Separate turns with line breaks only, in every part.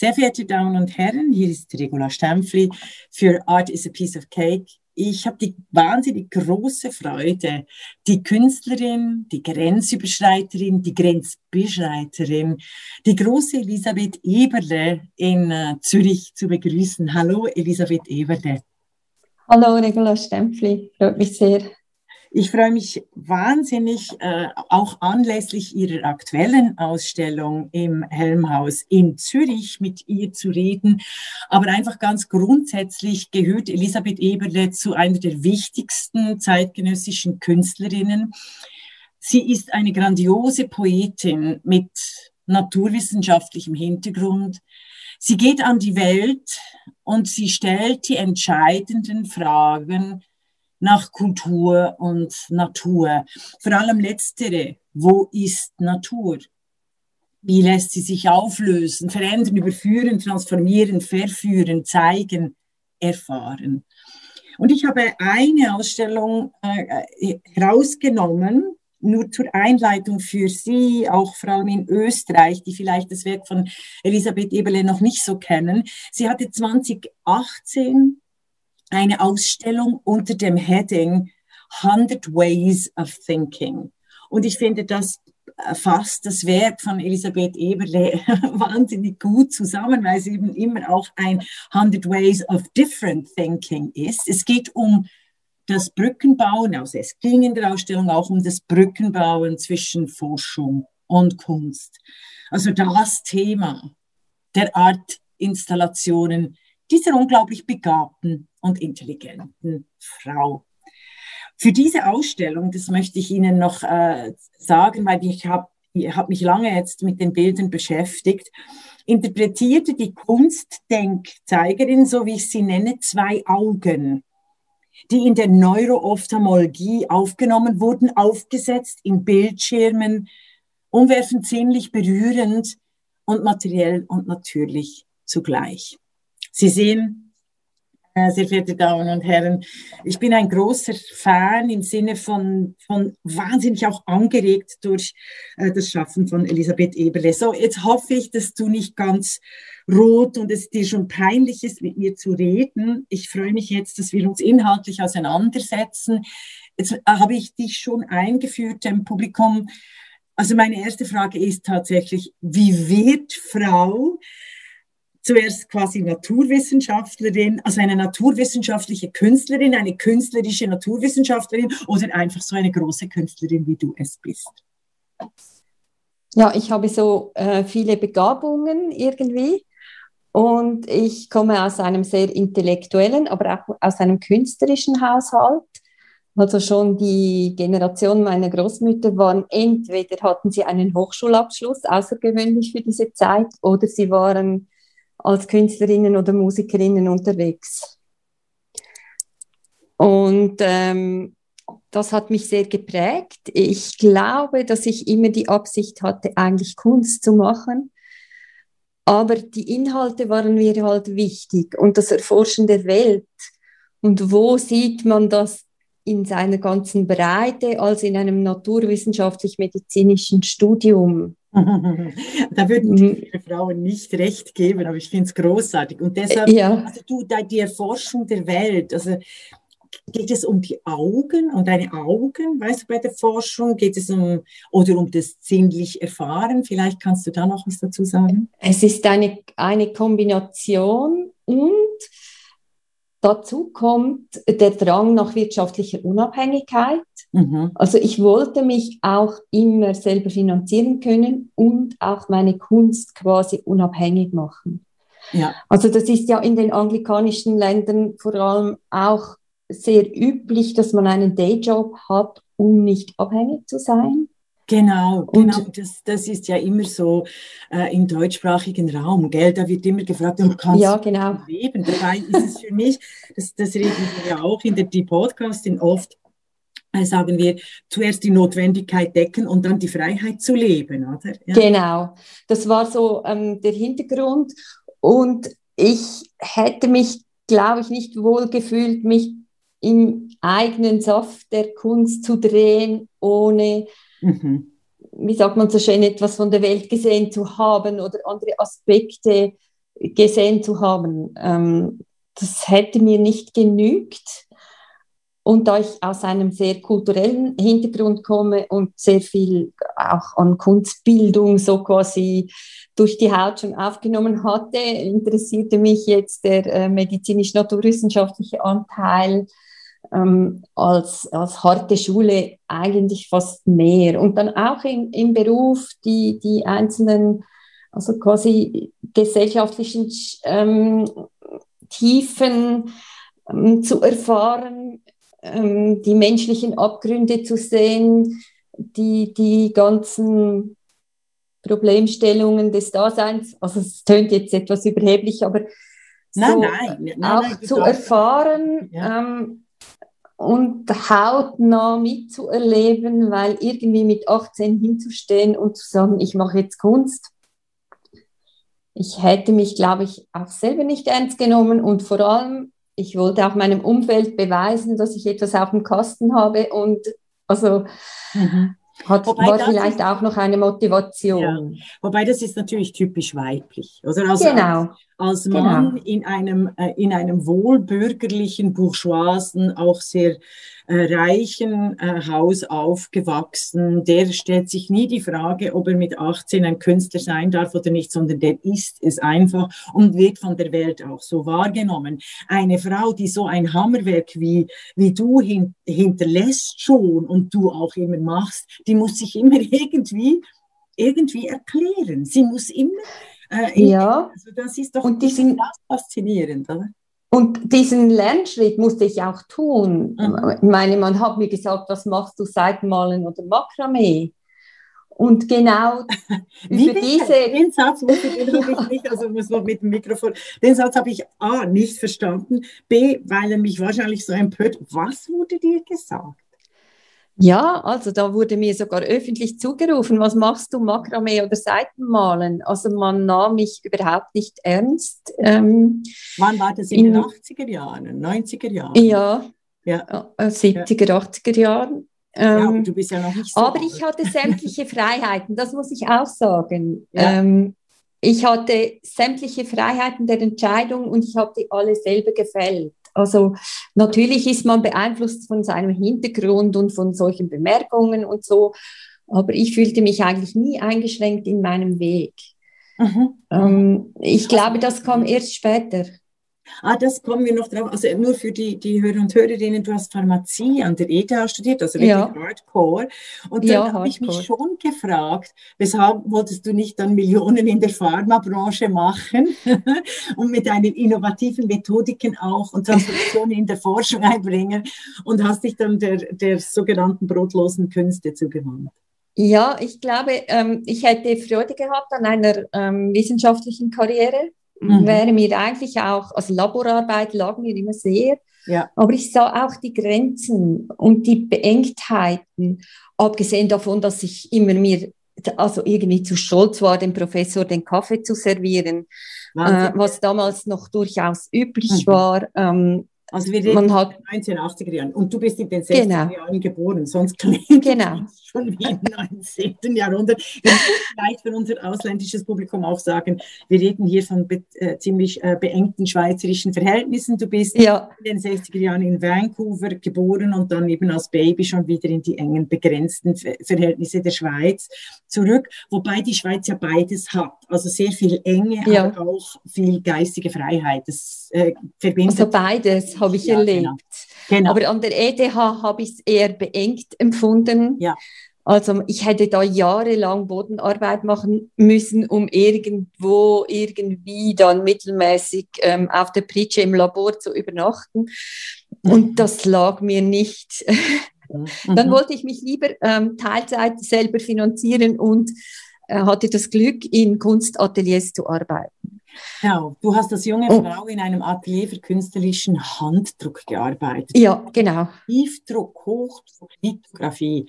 Sehr verehrte Damen und Herren, hier ist Regula Stempfli für Art is a Piece of Cake. Ich habe die wahnsinnig große Freude, die Künstlerin, die Grenzüberschreiterin, die Grenzbeschreiterin, die große Elisabeth Eberle in äh, Zürich zu begrüßen. Hallo, Elisabeth Eberle.
Hallo, Regula Stempfli. Freut mich sehr.
Ich freue mich wahnsinnig, äh, auch anlässlich Ihrer aktuellen Ausstellung im Helmhaus in Zürich mit ihr zu reden. Aber einfach ganz grundsätzlich gehört Elisabeth Eberle zu einer der wichtigsten zeitgenössischen Künstlerinnen. Sie ist eine grandiose Poetin mit naturwissenschaftlichem Hintergrund. Sie geht an die Welt und sie stellt die entscheidenden Fragen nach Kultur und Natur. Vor allem letztere. Wo ist Natur? Wie lässt sie sich auflösen, verändern, überführen, transformieren, verführen, zeigen, erfahren? Und ich habe eine Ausstellung äh, herausgenommen, nur zur Einleitung für Sie, auch vor allem in Österreich, die vielleicht das Werk von Elisabeth Eberle noch nicht so kennen. Sie hatte 2018 eine Ausstellung unter dem Heading 100 Ways of Thinking. Und ich finde, das fasst das Werk von Elisabeth Eberle wahnsinnig gut zusammen, weil es eben immer auch ein 100 Ways of Different Thinking ist. Es geht um das Brückenbauen, also es ging in der Ausstellung auch um das Brückenbauen zwischen Forschung und Kunst. Also das Thema der Art Installationen dieser unglaublich begabten und intelligenten Frau. Für diese Ausstellung, das möchte ich Ihnen noch äh, sagen, weil ich habe hab mich lange jetzt mit den Bildern beschäftigt, interpretierte die Kunstdenkzeigerin, so wie ich sie nenne, zwei Augen, die in der Neuroophthalmologie aufgenommen wurden, aufgesetzt in Bildschirmen, umwerfend ziemlich berührend und materiell und natürlich zugleich. Sie sehen, äh, sehr verehrte Damen und Herren, ich bin ein großer Fan im Sinne von, von wahnsinnig auch angeregt durch äh, das Schaffen von Elisabeth Eberle. So, jetzt hoffe ich, dass du nicht ganz rot und es dir schon peinlich ist, mit mir zu reden. Ich freue mich jetzt, dass wir uns inhaltlich auseinandersetzen. Jetzt äh, habe ich dich schon eingeführt im Publikum. Also meine erste Frage ist tatsächlich, wie wird Frau zuerst quasi Naturwissenschaftlerin, also eine naturwissenschaftliche Künstlerin, eine künstlerische Naturwissenschaftlerin oder einfach so eine große Künstlerin, wie du es bist?
Ja, ich habe so äh, viele Begabungen irgendwie und ich komme aus einem sehr intellektuellen, aber auch aus einem künstlerischen Haushalt. Also schon die Generation meiner Großmütter waren entweder hatten sie einen Hochschulabschluss, außergewöhnlich für diese Zeit, oder sie waren als Künstlerinnen oder Musikerinnen unterwegs. Und ähm, das hat mich sehr geprägt. Ich glaube, dass ich immer die Absicht hatte, eigentlich Kunst zu machen. Aber die Inhalte waren mir halt wichtig und das Erforschen der Welt. Und wo sieht man das in seiner ganzen Breite als in einem naturwissenschaftlich-medizinischen Studium?
Da würden die mhm. Frauen nicht recht geben, aber ich finde es großartig. Und deshalb, ja. also du, die Erforschung der Welt, also geht es um die Augen, um deine Augen, weißt du, bei der Forschung? Geht es um, oder um das sinnlich Erfahren? Vielleicht kannst du da noch was dazu sagen?
Es ist eine, eine Kombination und dazu kommt der Drang nach wirtschaftlicher Unabhängigkeit. Mhm. Also ich wollte mich auch immer selber finanzieren können und auch meine Kunst quasi unabhängig machen. Ja. Also das ist ja in den anglikanischen Ländern vor allem auch sehr üblich, dass man einen Dayjob hat, um nicht abhängig zu sein.
Genau, genau. Das, das ist ja immer so äh, im deutschsprachigen Raum, gell? Da wird immer gefragt, du kannst ja, genau. leben. Dabei ist es für mich, das, das reden wir ja auch in der die Podcasting oft, sagen wir, zuerst die Notwendigkeit decken und dann die Freiheit zu leben, oder?
Ja. Genau, das war so ähm, der Hintergrund. Und ich hätte mich, glaube ich, nicht wohl gefühlt, mich im eigenen Saft der Kunst zu drehen, ohne, mhm. wie sagt man so schön, etwas von der Welt gesehen zu haben oder andere Aspekte gesehen zu haben. Ähm, das hätte mir nicht genügt. Und da ich aus einem sehr kulturellen Hintergrund komme und sehr viel auch an Kunstbildung so quasi durch die Haut schon aufgenommen hatte, interessierte mich jetzt der äh, medizinisch-naturwissenschaftliche Anteil ähm, als, als harte Schule eigentlich fast mehr. Und dann auch im, im Beruf die, die einzelnen, also quasi gesellschaftlichen ähm, Tiefen ähm, zu erfahren, ähm, die menschlichen Abgründe zu sehen, die, die ganzen Problemstellungen des Daseins, also es tönt jetzt etwas überheblich, aber so nein, nein, nein, auch zu erfahren ja. ähm, und hautnah mitzuerleben, weil irgendwie mit 18 hinzustehen und zu sagen, ich mache jetzt Kunst, ich hätte mich, glaube ich, auch selber nicht ernst genommen und vor allem ich wollte auch meinem Umfeld beweisen, dass ich etwas auf dem Kasten habe und also mhm. hat, war vielleicht ist, auch noch eine Motivation.
Ja. Wobei das ist natürlich typisch weiblich. Oder? Also genau. Als, als Mann genau. in, einem, äh, in einem wohlbürgerlichen, bourgeoisen, auch sehr äh, reichen äh, Haus aufgewachsen, der stellt sich nie die Frage, ob er mit 18 ein Künstler sein darf oder nicht, sondern der ist es einfach und wird von der Welt auch so wahrgenommen. Eine Frau, die so ein Hammerwerk wie, wie du hin, hinterlässt schon und du auch immer machst, die muss sich immer irgendwie irgendwie erklären. Sie muss immer
äh, ja.
Also das ist doch und die sind, faszinierend, oder?
Und diesen Lernschritt musste ich auch tun. Mhm. Ich meine, man hat mir gesagt, was machst du, Seitenmalen oder Makramee? Und genau
über diese... Den Satz muss ich, den habe ich nicht, also muss noch mit dem Mikrofon, den Satz habe ich A, nicht verstanden, B, weil er mich wahrscheinlich so empört. Was wurde dir gesagt?
Ja, also da wurde mir sogar öffentlich zugerufen, was machst du, Makramee oder Seitenmalen? Also man nahm mich überhaupt nicht ernst.
Ähm, Wann war das in, in den 80er Jahren, 90er Jahren?
Ja, ja. 70er, ja. 80er Jahren.
Ähm, ja, aber du bist ja noch nicht so
Aber alt. ich hatte sämtliche Freiheiten, das muss ich auch sagen. Ja. Ähm, ich hatte sämtliche Freiheiten der Entscheidung und ich habe die alle selber gefällt. Also natürlich ist man beeinflusst von seinem Hintergrund und von solchen Bemerkungen und so, aber ich fühlte mich eigentlich nie eingeschränkt in meinem Weg. Mhm. Ähm, ich glaube, das kam erst später.
Ah, das kommen wir noch drauf. Also nur für die, die Hörer und Hörerinnen, du hast Pharmazie an der ETH studiert, also wirklich ja. Hardcore. Und dann ja, habe ich mich schon gefragt, weshalb wolltest du nicht dann Millionen in der Pharmabranche machen und mit deinen innovativen Methodiken auch und Transformationen in der Forschung einbringen und hast dich dann der, der sogenannten brotlosen Künste zugewandt?
Ja, ich glaube, ähm, ich hätte Freude gehabt an einer ähm, wissenschaftlichen Karriere mhm. wäre mir eigentlich auch, also Laborarbeit lag mir immer sehr, ja. aber ich sah auch die Grenzen und die Beengtheiten, abgesehen davon, dass ich immer mir also irgendwie zu stolz war, dem Professor den Kaffee zu servieren, äh, was damals noch durchaus üblich mhm. war. Ähm,
also wir reden man hat, in den 1980er Jahren und du bist in den 60er genau. Jahren geboren, sonst klingt genau. Schon wie im 19. Jahrhundert. Wir müssen vielleicht für unser ausländisches Publikum auch sagen, wir reden hier von be äh, ziemlich äh, beengten schweizerischen Verhältnissen. Du bist ja. in den 60er Jahren in Vancouver geboren und dann eben als Baby schon wieder in die engen, begrenzten Verhältnisse der Schweiz zurück, wobei die Schweiz ja beides hat, also sehr viel Enge, ja. aber auch viel geistige Freiheit. Das
äh, verbindet. Also beides habe ich ja, erlebt. Genau. Genau. Aber an der ETH habe ich es eher beengt empfunden. Ja. Also ich hätte da jahrelang Bodenarbeit machen müssen, um irgendwo irgendwie dann mittelmäßig ähm, auf der Pritsche im Labor zu übernachten. Und das lag mir nicht. Mhm. Dann wollte ich mich lieber ähm, Teilzeit selber finanzieren und äh, hatte das Glück, in Kunstateliers zu arbeiten.
Genau, du hast als junge oh. Frau in einem Atelier für künstlerischen Handdruck gearbeitet.
Ja, genau.
Tiefdruck, Hochdruck, Lithografie.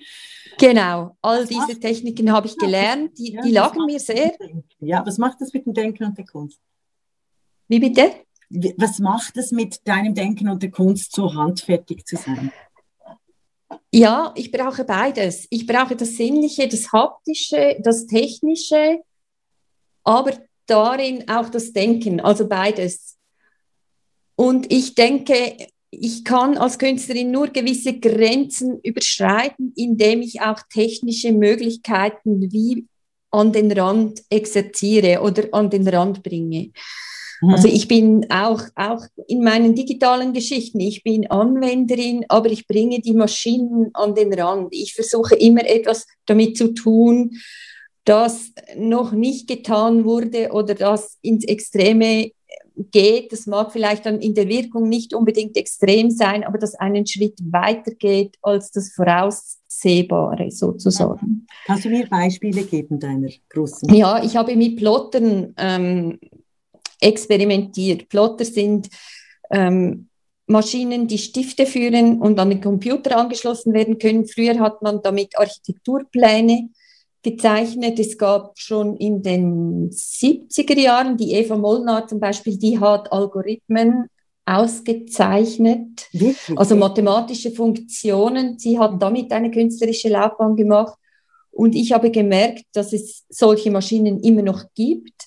Genau, all diese Techniken habe ich gelernt, die, die lagen mir sehr.
Ja, was macht das mit dem Denken und der Kunst?
Wie bitte?
Was macht es mit deinem Denken und der Kunst, so handfertig zu sein?
Ja, ich brauche beides. Ich brauche das Sinnliche, das Haptische, das Technische, aber darin auch das Denken, also beides. Und ich denke, ich kann als Künstlerin nur gewisse Grenzen überschreiten, indem ich auch technische Möglichkeiten wie an den Rand exerziere oder an den Rand bringe. Mhm. Also ich bin auch, auch in meinen digitalen Geschichten, ich bin Anwenderin, aber ich bringe die Maschinen an den Rand. Ich versuche immer etwas damit zu tun, das noch nicht getan wurde oder das ins Extreme geht. Das mag vielleicht dann in der Wirkung nicht unbedingt extrem sein, aber das einen Schritt weiter geht als das Voraussehbare sozusagen.
Kannst du mir Beispiele geben deiner großen?
Ja, ich habe mit Plottern ähm, experimentiert. Plotter sind ähm, Maschinen, die Stifte führen und an den Computer angeschlossen werden können. Früher hat man damit Architekturpläne gezeichnet. Es gab schon in den 70er Jahren, die Eva Molnar zum Beispiel, die hat Algorithmen ausgezeichnet, Wirklich? also mathematische Funktionen. Sie hat damit eine künstlerische Laufbahn gemacht. Und ich habe gemerkt, dass es solche Maschinen immer noch gibt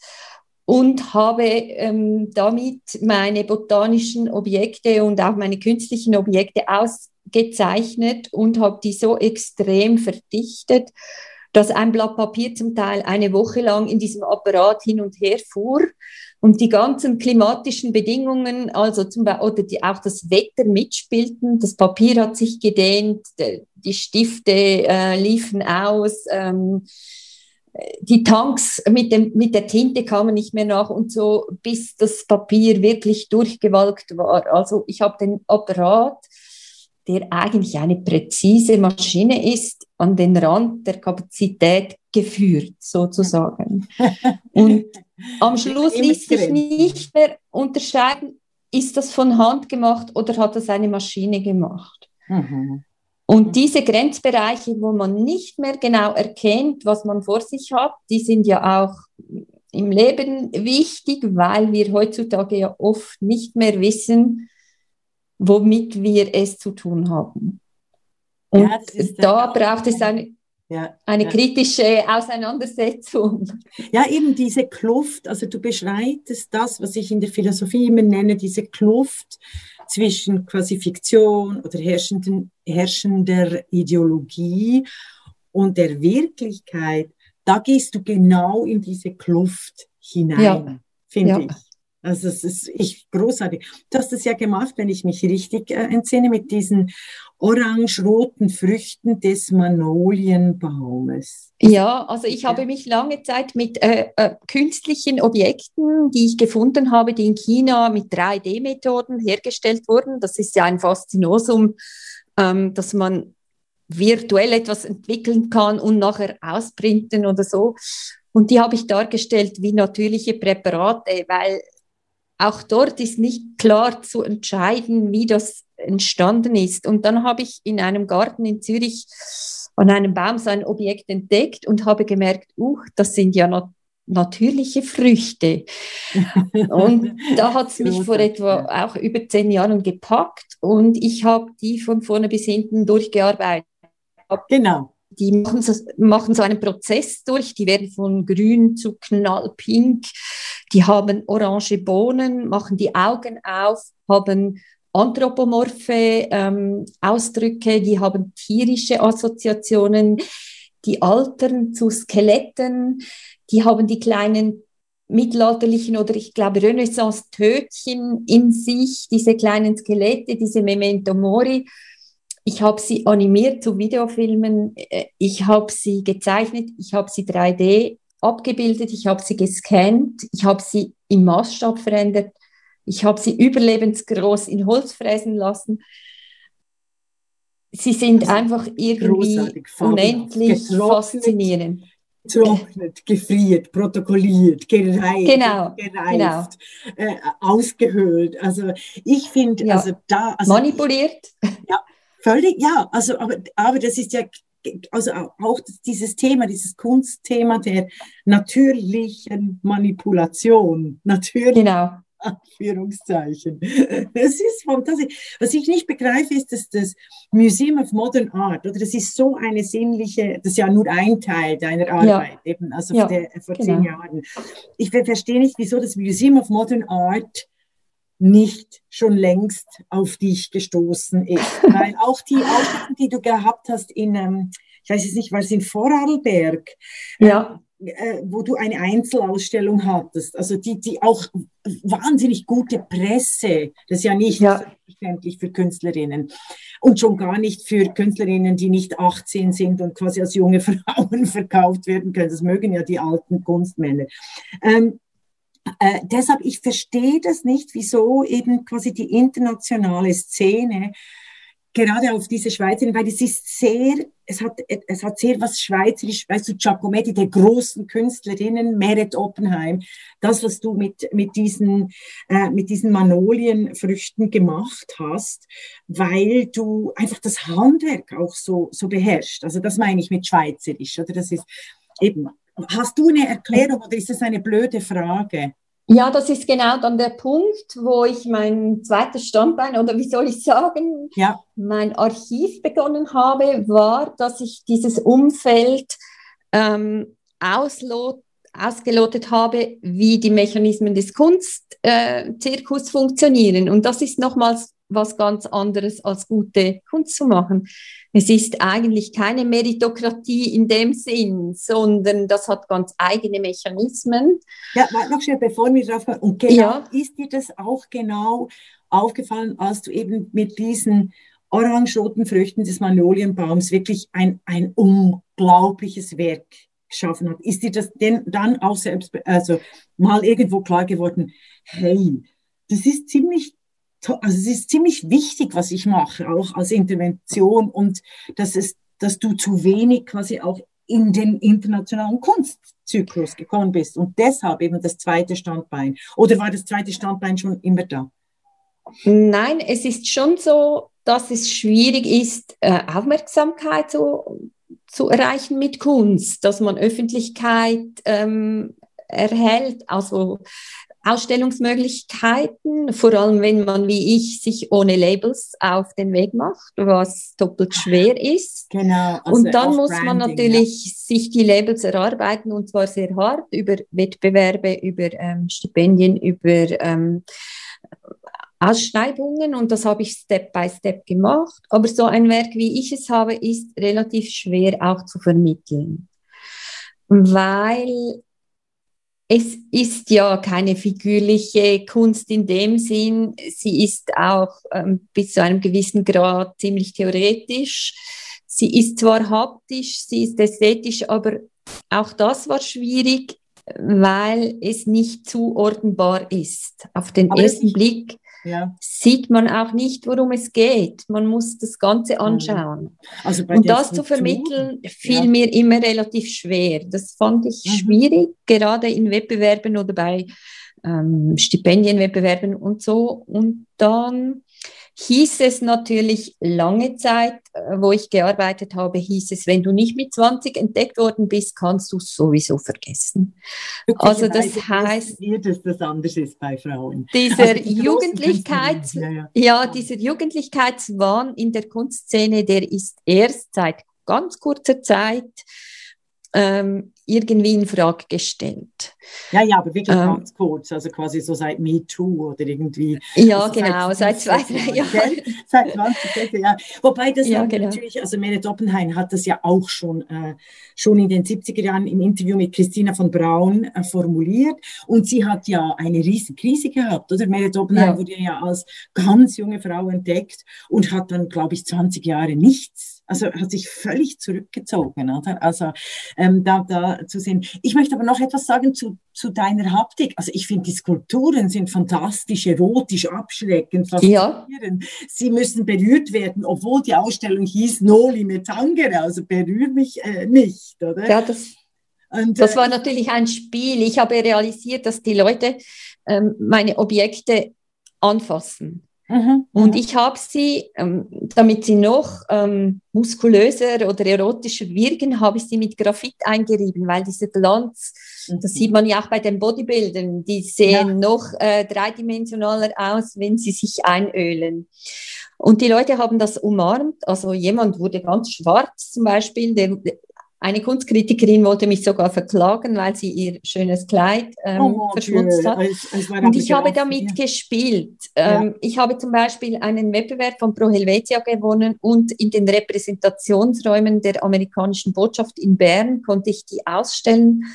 und habe ähm, damit meine botanischen Objekte und auch meine künstlichen Objekte ausgezeichnet und habe die so extrem verdichtet, dass ein Blatt Papier zum Teil eine Woche lang in diesem Apparat hin und her fuhr und die ganzen klimatischen Bedingungen, also zum Beispiel, oder die, auch das Wetter mitspielten. Das Papier hat sich gedehnt, die Stifte äh, liefen aus, ähm, die Tanks mit, dem, mit der Tinte kamen nicht mehr nach und so, bis das Papier wirklich durchgewalkt war. Also ich habe den Apparat der eigentlich eine präzise Maschine ist, an den Rand der Kapazität geführt, sozusagen. Und am Schluss ließ sich nicht mehr unterscheiden, ist das von Hand gemacht oder hat das eine Maschine gemacht. Mhm. Und diese Grenzbereiche, wo man nicht mehr genau erkennt, was man vor sich hat, die sind ja auch im Leben wichtig, weil wir heutzutage ja oft nicht mehr wissen, womit wir es zu tun haben. Und ja, da braucht es eine, ja, eine ja. kritische Auseinandersetzung.
Ja, eben diese Kluft, also du beschreitest das, was ich in der Philosophie immer nenne, diese Kluft zwischen quasi Fiktion oder herrschenden, herrschender Ideologie und der Wirklichkeit. Da gehst du genau in diese Kluft hinein, finde ich. Also es ist ich großartig. Du hast es ja gemacht, wenn ich mich richtig äh, entsinne, mit diesen orange-roten Früchten des Magnolienbaumes.
Ja, also ich habe mich lange Zeit mit äh, äh, künstlichen Objekten, die ich gefunden habe, die in China mit 3D-Methoden hergestellt wurden. Das ist ja ein Faszinosum, ähm, dass man virtuell etwas entwickeln kann und nachher ausprinten oder so. Und die habe ich dargestellt wie natürliche Präparate, weil auch dort ist nicht klar zu entscheiden, wie das entstanden ist. Und dann habe ich in einem Garten in Zürich an einem Baum so ein Objekt entdeckt und habe gemerkt, uh, das sind ja nat natürliche Früchte. und da hat es mich vor etwa auch über zehn Jahren gepackt und ich habe die von vorne bis hinten durchgearbeitet.
Genau
die machen so, machen so einen Prozess durch, die werden von grün zu knallpink, die haben orange Bohnen, machen die Augen auf, haben anthropomorphe ähm, Ausdrücke, die haben tierische Assoziationen, die altern zu Skeletten, die haben die kleinen mittelalterlichen oder ich glaube Renaissance-Tötchen in sich, diese kleinen Skelette, diese Memento Mori ich habe sie animiert zu Videofilmen, äh, ich habe sie gezeichnet, ich habe sie 3D abgebildet, ich habe sie gescannt, ich habe sie im Maßstab verändert, ich habe sie überlebensgroß in Holz fräsen lassen. Sie sind einfach irgendwie unendlich faszinierend.
Getrocknet, gefriert, protokolliert, gereift,
genau, gereift,
genau. Äh, ausgehöhlt. Also ich finde, ja. also da... Also
Manipuliert.
Ja, Völlig, ja, also, aber, aber das ist ja, also auch dieses Thema, dieses Kunstthema der natürlichen Manipulation. Natürlich.
Genau.
Anführungszeichen. Das ist fantastisch. Was ich nicht begreife, ist, dass das Museum of Modern Art, oder das ist so eine sinnliche, das ist ja nur ein Teil deiner Arbeit, ja. eben, also ja, der, vor genau. zehn Jahren. Ich verstehe nicht, wieso das Museum of Modern Art nicht schon längst auf dich gestoßen ist. Weil auch die Aufgaben, die du gehabt hast in, ähm, ich weiß es nicht, war es in Vorarlberg?
Ja
äh, wo du eine Einzelausstellung hattest, also die, die auch wahnsinnig gute Presse, das ist ja nicht ja. selbstverständlich für Künstlerinnen und schon gar nicht für Künstlerinnen, die nicht 18 sind und quasi als junge Frauen verkauft werden können. Das mögen ja die alten Kunstmänner. Ähm, äh, deshalb, ich verstehe das nicht, wieso eben quasi die internationale Szene gerade auf diese Schweizerin, weil es ist sehr, es hat, es hat sehr was Schweizerisch, weißt du, Giacometti, der großen Künstlerinnen, Meret Oppenheim, das, was du mit, mit diesen, äh, mit diesen Magnolienfrüchten gemacht hast, weil du einfach das Handwerk auch so, so beherrschst. Also das meine ich mit Schweizerisch, oder das ist eben, hast du eine Erklärung oder ist das eine blöde Frage?
Ja, das ist genau dann der Punkt, wo ich mein zweites Standbein oder wie soll ich sagen, ja. mein Archiv begonnen habe, war, dass ich dieses Umfeld ähm, auslot, ausgelotet habe, wie die Mechanismen des Kunstzirkus äh, funktionieren. Und das ist nochmals was ganz anderes als gute Kunst zu machen. Es ist eigentlich keine Meritokratie in dem Sinn, sondern das hat ganz eigene Mechanismen.
Ja, warte noch schnell, bevor wir drauf kommen. Und genau, ja. ist dir das auch genau aufgefallen, als du eben mit diesen orange-roten Früchten des Magnolienbaums wirklich ein, ein unglaubliches Werk geschaffen hast? Ist dir das denn dann auch selbst, also mal irgendwo klar geworden, hey, das ist ziemlich also es ist ziemlich wichtig, was ich mache, auch als Intervention und dass es, dass du zu wenig quasi auch in den internationalen Kunstzyklus gekommen bist und deshalb eben das zweite Standbein. Oder war das zweite Standbein schon immer da?
Nein, es ist schon so, dass es schwierig ist, äh, Aufmerksamkeit zu, zu erreichen mit Kunst, dass man Öffentlichkeit ähm, erhält. Also Ausstellungsmöglichkeiten, vor allem wenn man wie ich sich ohne Labels auf den Weg macht, was doppelt schwer ist.
Genau.
Also und dann muss man natürlich ja. sich die Labels erarbeiten und zwar sehr hart über Wettbewerbe, über ähm, Stipendien, über ähm, Ausschreibungen und das habe ich Step by Step gemacht. Aber so ein Werk, wie ich es habe, ist relativ schwer auch zu vermitteln, weil es ist ja keine figürliche Kunst in dem Sinn. Sie ist auch ähm, bis zu einem gewissen Grad ziemlich theoretisch. Sie ist zwar haptisch, sie ist ästhetisch, aber auch das war schwierig, weil es nicht zuordnenbar ist. Auf den aber ersten Blick ja. sieht man auch nicht, worum es geht. Man muss das Ganze anschauen. Also und das zu vermitteln, fiel ja. mir immer relativ schwer. Das fand ich mhm. schwierig, gerade in Wettbewerben oder bei ähm, Stipendienwettbewerben und so. Und dann hieß es natürlich lange Zeit, äh, wo ich gearbeitet habe, hieß es, wenn du nicht mit 20 entdeckt worden bist, kannst du es sowieso vergessen.
Also das heißt, dass das anders ist bei Frauen.
Dieser also die Jugendlichkeits, ja, ja. ja, dieser Jugendlichkeitswahn in der Kunstszene, der ist erst seit ganz kurzer Zeit ähm, irgendwie in Frage gestellt.
Ja, ja, aber wirklich ähm, ganz kurz, also quasi so seit MeToo oder irgendwie.
Ja, also genau, seit, seit zwei, drei Jahren.
Seit 20 Jahren. Wobei das ja, genau. natürlich, also Meret Oppenheim hat das ja auch schon, äh, schon in den 70er Jahren im Interview mit Christina von Braun äh, formuliert und sie hat ja eine riesige Krise gehabt, oder? Meret Oppenheim ja. wurde ja als ganz junge Frau entdeckt und hat dann, glaube ich, 20 Jahre nichts also hat sich völlig zurückgezogen, oder? Also ähm, da, da zu sehen. Ich möchte aber noch etwas sagen zu, zu deiner Haptik. Also ich finde, die Skulpturen sind fantastisch, erotisch, abschreckend, faszinierend. Ja. Sie müssen berührt werden, obwohl die Ausstellung hieß Noli me tangere, also berühr mich äh, nicht, oder?
Ja, das, und, das äh, war natürlich ein Spiel. Ich habe realisiert, dass die Leute ähm, meine Objekte anfassen. Mhm, und ich habe sie, ähm, damit sie noch ähm, muskulöser oder erotischer wirken, habe ich sie mit Graphit eingerieben, weil dieser Glanz Mhm. Das sieht man ja auch bei den Bodybuildern. Die sehen ja. noch äh, dreidimensionaler aus, wenn sie sich einölen. Und die Leute haben das umarmt. Also jemand wurde ganz schwarz zum Beispiel, der, eine Kunstkritikerin wollte mich sogar verklagen, weil sie ihr schönes Kleid ähm, oh, verschmutzt hat. Es und ich habe damit ja. gespielt. Ähm, ja. Ich habe zum Beispiel einen Wettbewerb von Pro Helvetia gewonnen und in den Repräsentationsräumen der amerikanischen Botschaft in Bern konnte ich die ausstellen.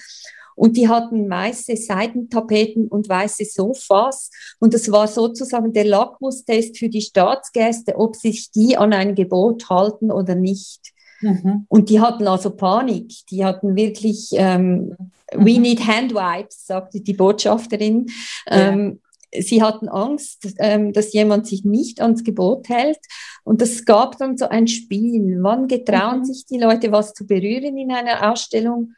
Und die hatten weiße Seitentapeten und weiße Sofas. Und das war sozusagen der Lackmustest für die Staatsgäste, ob sich die an ein Gebot halten oder nicht. Mhm. Und die hatten also Panik. Die hatten wirklich, ähm, mhm. we need hand wipes, sagte die Botschafterin. Ja. Ähm, sie hatten Angst, ähm, dass jemand sich nicht ans Gebot hält. Und das gab dann so ein Spiel. Wann getrauen mhm. sich die Leute, was zu berühren in einer Ausstellung?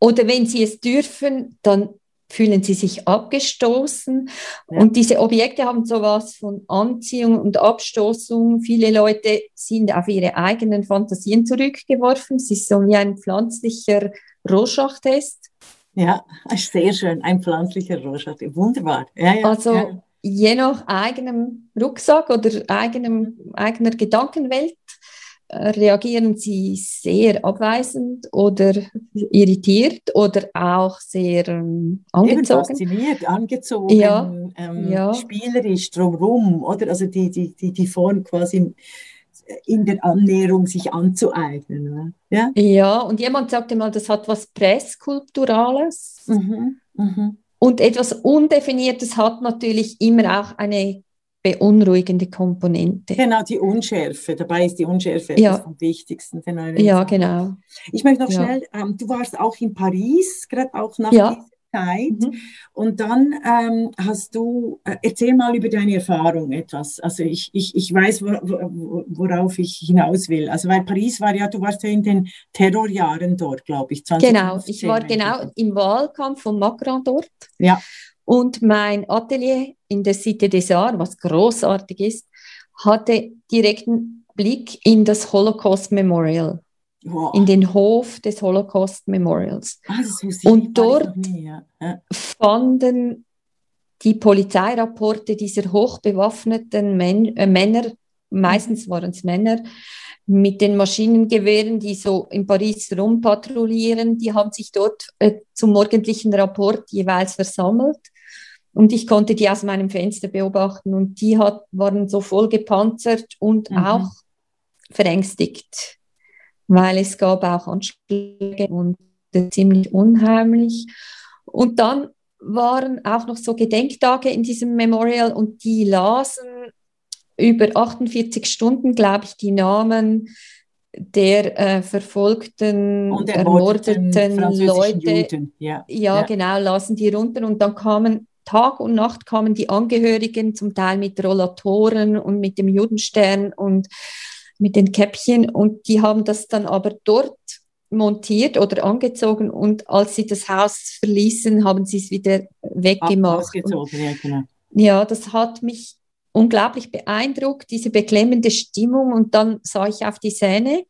Oder wenn sie es dürfen, dann fühlen sie sich abgestoßen. Ja. Und diese Objekte haben sowas von Anziehung und Abstoßung. Viele Leute sind auf ihre eigenen Fantasien zurückgeworfen. Es ist so wie ein pflanzlicher Rorschach-Test.
Ja, sehr schön, ein pflanzlicher Rorschach, wunderbar.
Ja, ja, also je nach eigenem Rucksack oder eigenem, eigener Gedankenwelt reagieren sie sehr abweisend oder irritiert oder auch sehr ähm, angezogen.
fasziniert, angezogen, ja, ähm, ja. spielerisch drumherum, oder? Also die, die, die, die Form quasi in der Annäherung sich anzueignen.
Ja? ja, und jemand sagte mal, das hat was Präskulpturales. Mhm, mh. Und etwas Undefiniertes hat natürlich immer auch eine beunruhigende Komponente.
Genau, die Unschärfe. Dabei ist die Unschärfe
ja.
etwas vom Wichtigsten.
Ja, genau.
Ich möchte noch ja. schnell, ähm, du warst auch in Paris, gerade auch nach ja. dieser Zeit. Mhm. Und dann ähm, hast du, äh, erzähl mal über deine Erfahrung etwas. Also ich, ich, ich weiß, wo, wo, worauf ich hinaus will. Also weil Paris war ja, du warst ja in den Terrorjahren dort, glaube ich.
2015, genau, ich war genau im Wahlkampf von Macron dort. Ja. Und mein Atelier in der Cité des Arts, was großartig ist, hatte direkten Blick in das Holocaust Memorial, wow. in den Hof des Holocaust Memorials. Ah, Und dort nie, ja. Ja. fanden die Polizeirapporte dieser hochbewaffneten Män äh, Männer, meistens waren es Männer, mit den Maschinengewehren, die so in Paris rumpatrouillieren, die haben sich dort äh, zum morgendlichen Rapport jeweils versammelt und ich konnte die aus meinem Fenster beobachten und die hat, waren so voll gepanzert und mhm. auch verängstigt, weil es gab auch Anschläge und ziemlich unheimlich. Und dann waren auch noch so Gedenktage in diesem Memorial und die lasen über 48 Stunden, glaube ich, die Namen der äh, verfolgten, und ermordeten, ermordeten Leute. Ja. ja, ja, genau, lasen die runter und dann kamen Tag und Nacht kamen die Angehörigen zum Teil mit Rollatoren und mit dem Judenstern und mit den Käppchen und die haben das dann aber dort montiert oder angezogen und als sie das Haus verließen, haben sie es wieder weggemacht. Und, ja, genau. ja, das hat mich unglaublich beeindruckt, diese beklemmende Stimmung und dann sah ich auf die Seine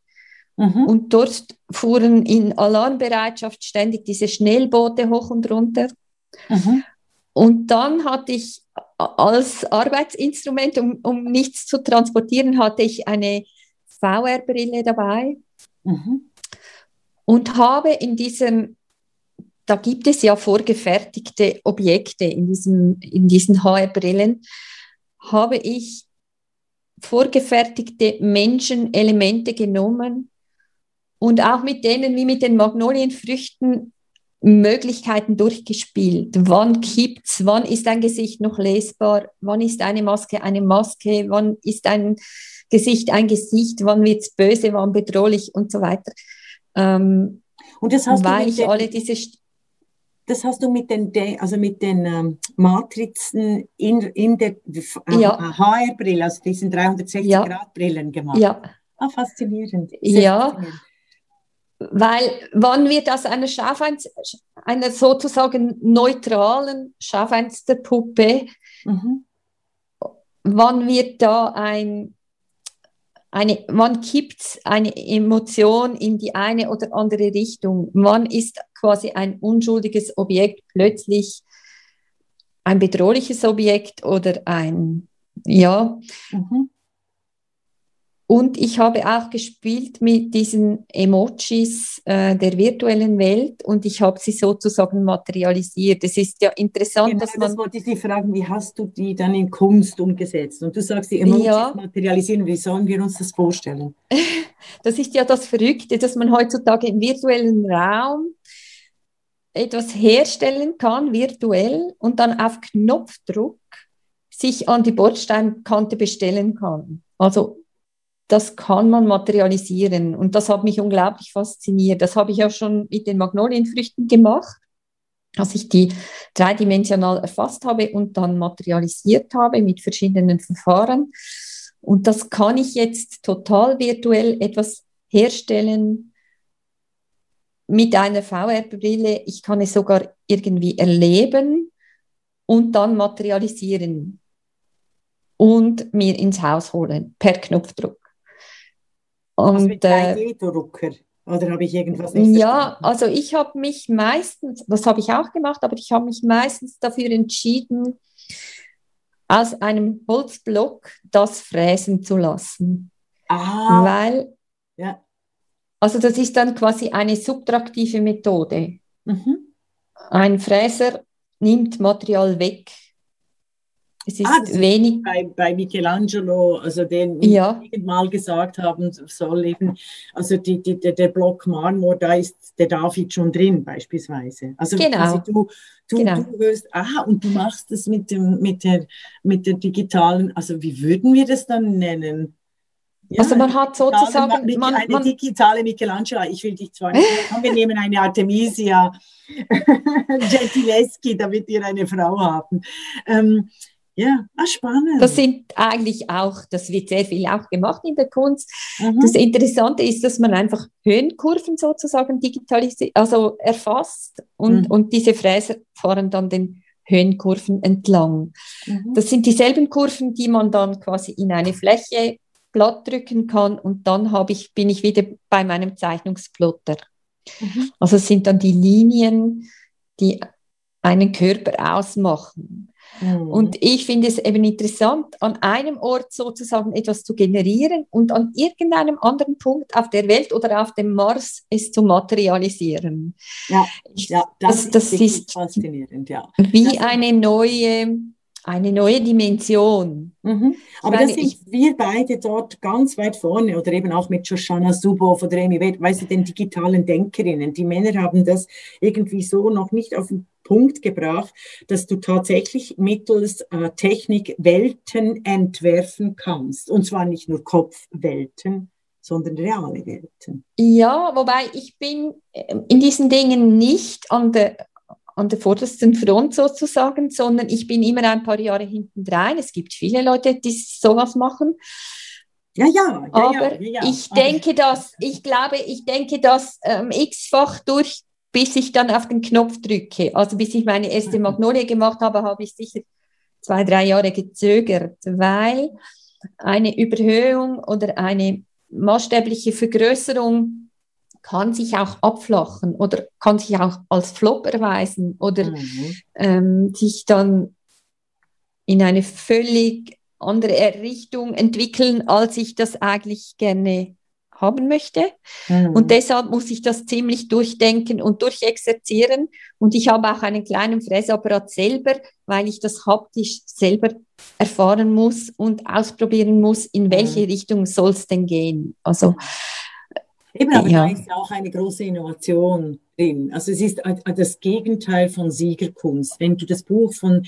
mhm. und dort fuhren in Alarmbereitschaft ständig diese Schnellboote hoch und runter. Mhm. Und dann hatte ich als Arbeitsinstrument, um, um nichts zu transportieren, hatte ich eine VR-Brille dabei mhm. und habe in diesem, da gibt es ja vorgefertigte Objekte in, diesem, in diesen HR-Brillen, habe ich vorgefertigte Menschenelemente genommen und auch mit denen, wie mit den Magnolienfrüchten, Möglichkeiten durchgespielt. Wann kippt's? Wann ist ein Gesicht noch lesbar? Wann ist eine Maske eine Maske? Wann ist ein Gesicht ein Gesicht? Wann wird's böse? Wann bedrohlich und so weiter? Ähm,
und das hast
weil
du
ich den, alle diese
das hast du mit den, also mit den ähm, Matrizen in, in der äh,
ja.
HR-Brille, also diesen 360-Grad-Brillen
ja. gemacht. Ja.
Ah, faszinierend.
Sehr ja, faszinierend. Weil wann wird aus einer Schaufenster, einer sozusagen neutralen Schaufensterpuppe, mhm. wann wird da ein, eine, man kippt eine Emotion in die eine oder andere Richtung. Man ist quasi ein unschuldiges Objekt plötzlich ein bedrohliches Objekt oder ein, ja. Mhm. Und ich habe auch gespielt mit diesen Emojis äh, der virtuellen Welt und ich habe sie sozusagen materialisiert. Es ist ja interessant,
genau,
dass man...
Das wollte ich dich fragen, wie hast du die dann in Kunst umgesetzt? Und du sagst, die Emojis ja. materialisieren. Wie sollen wir uns das vorstellen?
Das ist ja das Verrückte, dass man heutzutage im virtuellen Raum etwas herstellen kann, virtuell, und dann auf Knopfdruck sich an die Bordsteinkante bestellen kann. Also das kann man materialisieren. Und das hat mich unglaublich fasziniert. Das habe ich auch schon mit den Magnolienfrüchten gemacht, als ich die dreidimensional erfasst habe und dann materialisiert habe mit verschiedenen Verfahren. Und das kann ich jetzt total virtuell etwas herstellen mit einer VR-Brille. Ich kann es sogar irgendwie erleben und dann materialisieren und mir ins Haus holen per Knopfdruck.
Und, also mit 3D-Drucker? Oder habe ich irgendwas nicht
Ja, verstanden? also ich habe mich meistens, das habe ich auch gemacht, aber ich habe mich meistens dafür entschieden, aus einem Holzblock das fräsen zu lassen. Ah. Weil, ja. also das ist dann quasi eine subtraktive Methode. Mhm. Ein Fräser nimmt Material weg
es ist ah, wenig. Bei, bei Michelangelo, also den ja. mal gesagt haben soll eben, also die, die, der, Block Marmor, da ist der David schon drin beispielsweise. Also
genau.
du, du, genau. du hörst, aha, und du machst es mit, dem, mit, der, mit der digitalen, also wie würden wir das dann nennen?
Ja, also man hat sozusagen
digitale, man, eine man, digitale Michelangelo. Ich will dich zwar nicht, wir nehmen eine Artemisia Gentileschi, damit wir eine Frau haben. Ähm, ja, ah, spannend.
Das sind eigentlich auch, das wird sehr viel auch gemacht in der Kunst. Mhm. Das Interessante ist, dass man einfach Höhenkurven sozusagen digitalisiert, also erfasst und, mhm. und diese Fräser fahren dann den Höhenkurven entlang. Mhm. Das sind dieselben Kurven, die man dann quasi in eine Fläche glatt drücken kann und dann habe ich, bin ich wieder bei meinem Zeichnungsplotter. Mhm. Also es sind dann die Linien, die einen Körper ausmachen. Mhm. Und ich finde es eben interessant, an einem Ort sozusagen etwas zu generieren und an irgendeinem anderen Punkt auf der Welt oder auf dem Mars es zu materialisieren.
Ja, ja das, das, das ist, faszinierend, ja.
Wie das eine neue eine neue Dimension.
Mhm. Aber meine, da sind ich, wir beide dort ganz weit vorne oder eben auch mit Shoshana Zuboff oder Amy Wade, weißt du, den digitalen Denkerinnen. Die Männer haben das irgendwie so noch nicht auf den Punkt gebracht, dass du tatsächlich mittels äh, Technik Welten entwerfen kannst. Und zwar nicht nur Kopfwelten, sondern reale Welten.
Ja, wobei ich bin äh, in diesen Dingen nicht an der an der vordersten Front sozusagen, sondern ich bin immer ein paar Jahre hinten dran. Es gibt viele Leute, die sowas machen.
Ja, ja, ja
aber
ja, ja,
ich denke, dass, ich glaube, ich denke, dass ähm, x-fach durch, bis ich dann auf den Knopf drücke. Also bis ich meine erste Magnolie gemacht habe, habe ich sicher zwei, drei Jahre gezögert, weil eine Überhöhung oder eine maßstäbliche Vergrößerung kann sich auch abflachen oder kann sich auch als Flop erweisen oder mhm. ähm, sich dann in eine völlig andere Richtung entwickeln, als ich das eigentlich gerne haben möchte. Mhm. Und deshalb muss ich das ziemlich durchdenken und durchexerzieren. Und ich habe auch einen kleinen Fräsapparat selber, weil ich das haptisch selber erfahren muss und ausprobieren muss, in welche mhm. Richtung soll es denn gehen. Also
Eben, aber ja. da ist ja auch eine große Innovation drin. Also es ist das Gegenteil von Siegerkunst. Wenn du das Buch von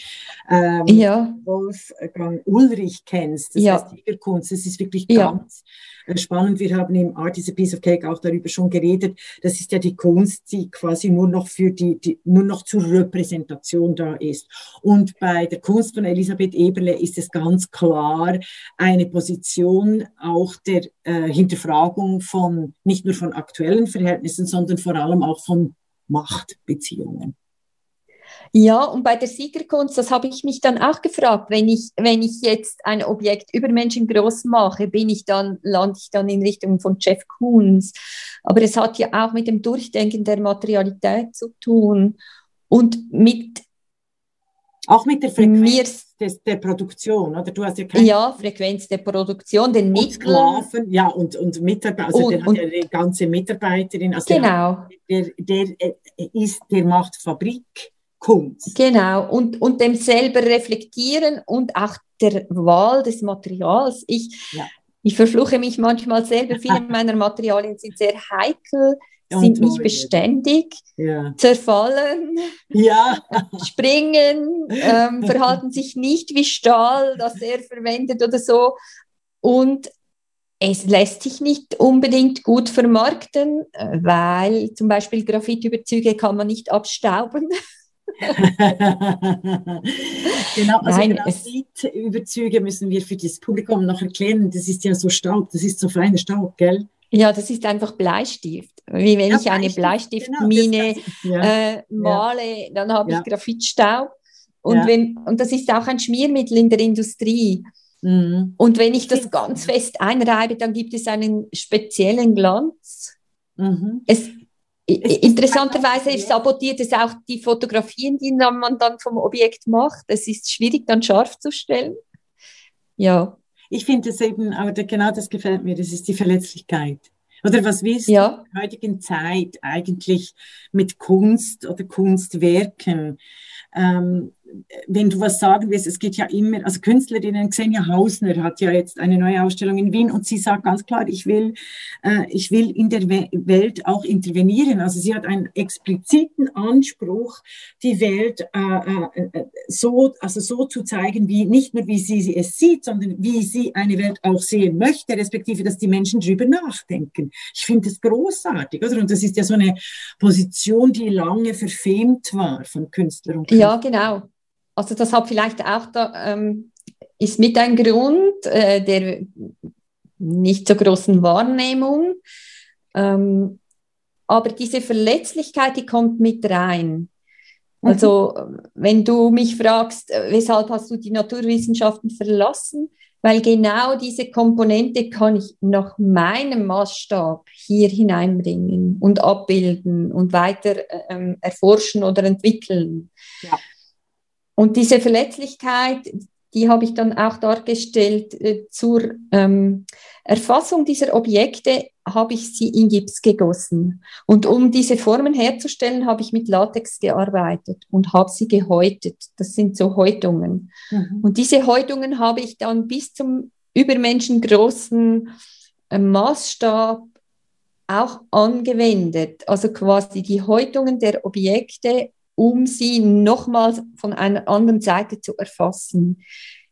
ähm, ja. Wolfgang Ulrich kennst, das ja. heißt Siegerkunst, das ist wirklich ganz äh, spannend. Wir haben im Art is a Piece of Cake auch darüber schon geredet. Das ist ja die Kunst, die quasi nur noch für die, die nur noch zur Repräsentation da ist. Und bei der Kunst von Elisabeth Eberle ist es ganz klar eine Position auch der äh, Hinterfragung von nicht nur von aktuellen Verhältnissen, sondern vor allem auch von Machtbeziehungen.
Ja, und bei der Siegerkunst, das habe ich mich dann auch gefragt, wenn ich, wenn ich jetzt ein Objekt über Menschen groß mache, bin ich dann, lande ich dann in Richtung von Jeff Koons. Aber es hat ja auch mit dem Durchdenken der Materialität zu tun und mit
auch mit der Frequenz des, der Produktion, oder? Du hast ja keine
Ja, Frequenz der Produktion, den.
Sklaven, ja, und, und Mitarbeiter, also und, der hat ja eine ganze Mitarbeiterin. Also
genau.
Der, der, der, ist, der macht Fabrikkunst.
Genau, und, und dem selber reflektieren und auch der Wahl des Materials. Ich, ja. ich verfluche mich manchmal selber, viele meiner Materialien sind sehr heikel sind nicht beständig, ja. zerfallen,
ja.
springen, ähm, verhalten sich nicht wie Stahl, das er verwendet oder so. Und es lässt sich nicht unbedingt gut vermarkten, äh, weil zum Beispiel Graphitüberzüge kann man nicht abstauben.
genau, also Nein, Graphitüberzüge müssen wir für das Publikum noch erklären. Das ist ja so Staub, das ist so feiner Staub, gell?
Ja, das ist einfach Bleistift. Wie wenn ja, ich eine Bleistiftmine genau, ja. äh, male, ja. dann habe ich Graphitstaub. Und, wenn, und das ist auch ein Schmiermittel in der Industrie. Mhm. Und wenn ich das ganz fest einreibe, dann gibt es einen speziellen Glanz. Mhm. Es interessanterweise sabotiert es auch die Fotografien, die man dann vom Objekt macht. Es ist schwierig, dann scharf zu stellen. Ja
ich finde es eben, aber genau das gefällt mir, das ist die Verletzlichkeit. Oder was willst ja. in der heutigen Zeit eigentlich mit Kunst oder Kunstwerken? Ähm, wenn du was sagen willst, es geht ja immer, also Künstlerinnen, Xenia Hausner hat ja jetzt eine neue Ausstellung in Wien und sie sagt ganz klar, ich will, äh, ich will in der We Welt auch intervenieren. Also sie hat einen expliziten Anspruch, die Welt äh, äh, äh so, also so zu zeigen, wie nicht nur wie sie, sie es sieht, sondern wie sie eine Welt auch sehen möchte, respektive, dass die Menschen drüber nachdenken. Ich finde das großartig, oder? Und das ist ja so eine Position, die lange verfemt war von Künstlern und
Künstlern. Ja, genau. Also das hat vielleicht auch da, ähm, ist mit ein Grund äh, der nicht so großen Wahrnehmung. Ähm, aber diese Verletzlichkeit, die kommt mit rein. Mhm. Also wenn du mich fragst, äh, weshalb hast du die Naturwissenschaften verlassen? Weil genau diese Komponente kann ich nach meinem Maßstab hier hineinbringen und abbilden und weiter äh, ähm, erforschen oder entwickeln. Ja. Und diese Verletzlichkeit, die habe ich dann auch dargestellt äh, zur ähm, Erfassung dieser Objekte habe ich sie in Gips gegossen. Und um diese Formen herzustellen, habe ich mit Latex gearbeitet und habe sie gehäutet. Das sind so Häutungen. Mhm. Und diese Häutungen habe ich dann bis zum übermenschengroßen äh, Maßstab auch angewendet. Also quasi die Häutungen der Objekte um sie nochmals von einer anderen Seite zu erfassen,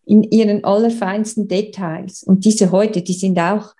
in ihren allerfeinsten Details. Und diese heute, die sind auch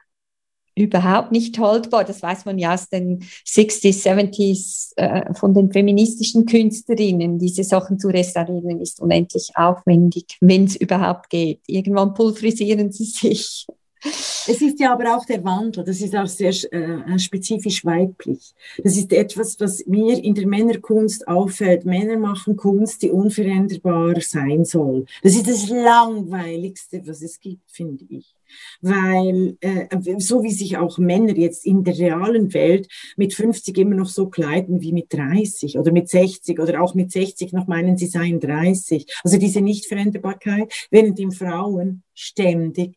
überhaupt nicht haltbar. Das weiß man ja aus den 60s, 70s äh, von den feministischen Künstlerinnen. Diese Sachen zu restaurieren ist unendlich aufwendig, wenn es überhaupt geht. Irgendwann pulverisieren sie sich.
Es ist ja aber auch der Wandel, das ist auch sehr äh, spezifisch weiblich. Das ist etwas, was mir in der Männerkunst auffällt. Männer machen Kunst, die unveränderbar sein soll. Das ist das Langweiligste, was es gibt, finde ich. Weil, äh, so wie sich auch Männer jetzt in der realen Welt mit 50 immer noch so kleiden wie mit 30 oder mit 60 oder auch mit 60 noch meinen, sie seien 30. Also diese Nichtveränderbarkeit, während die Frauen ständig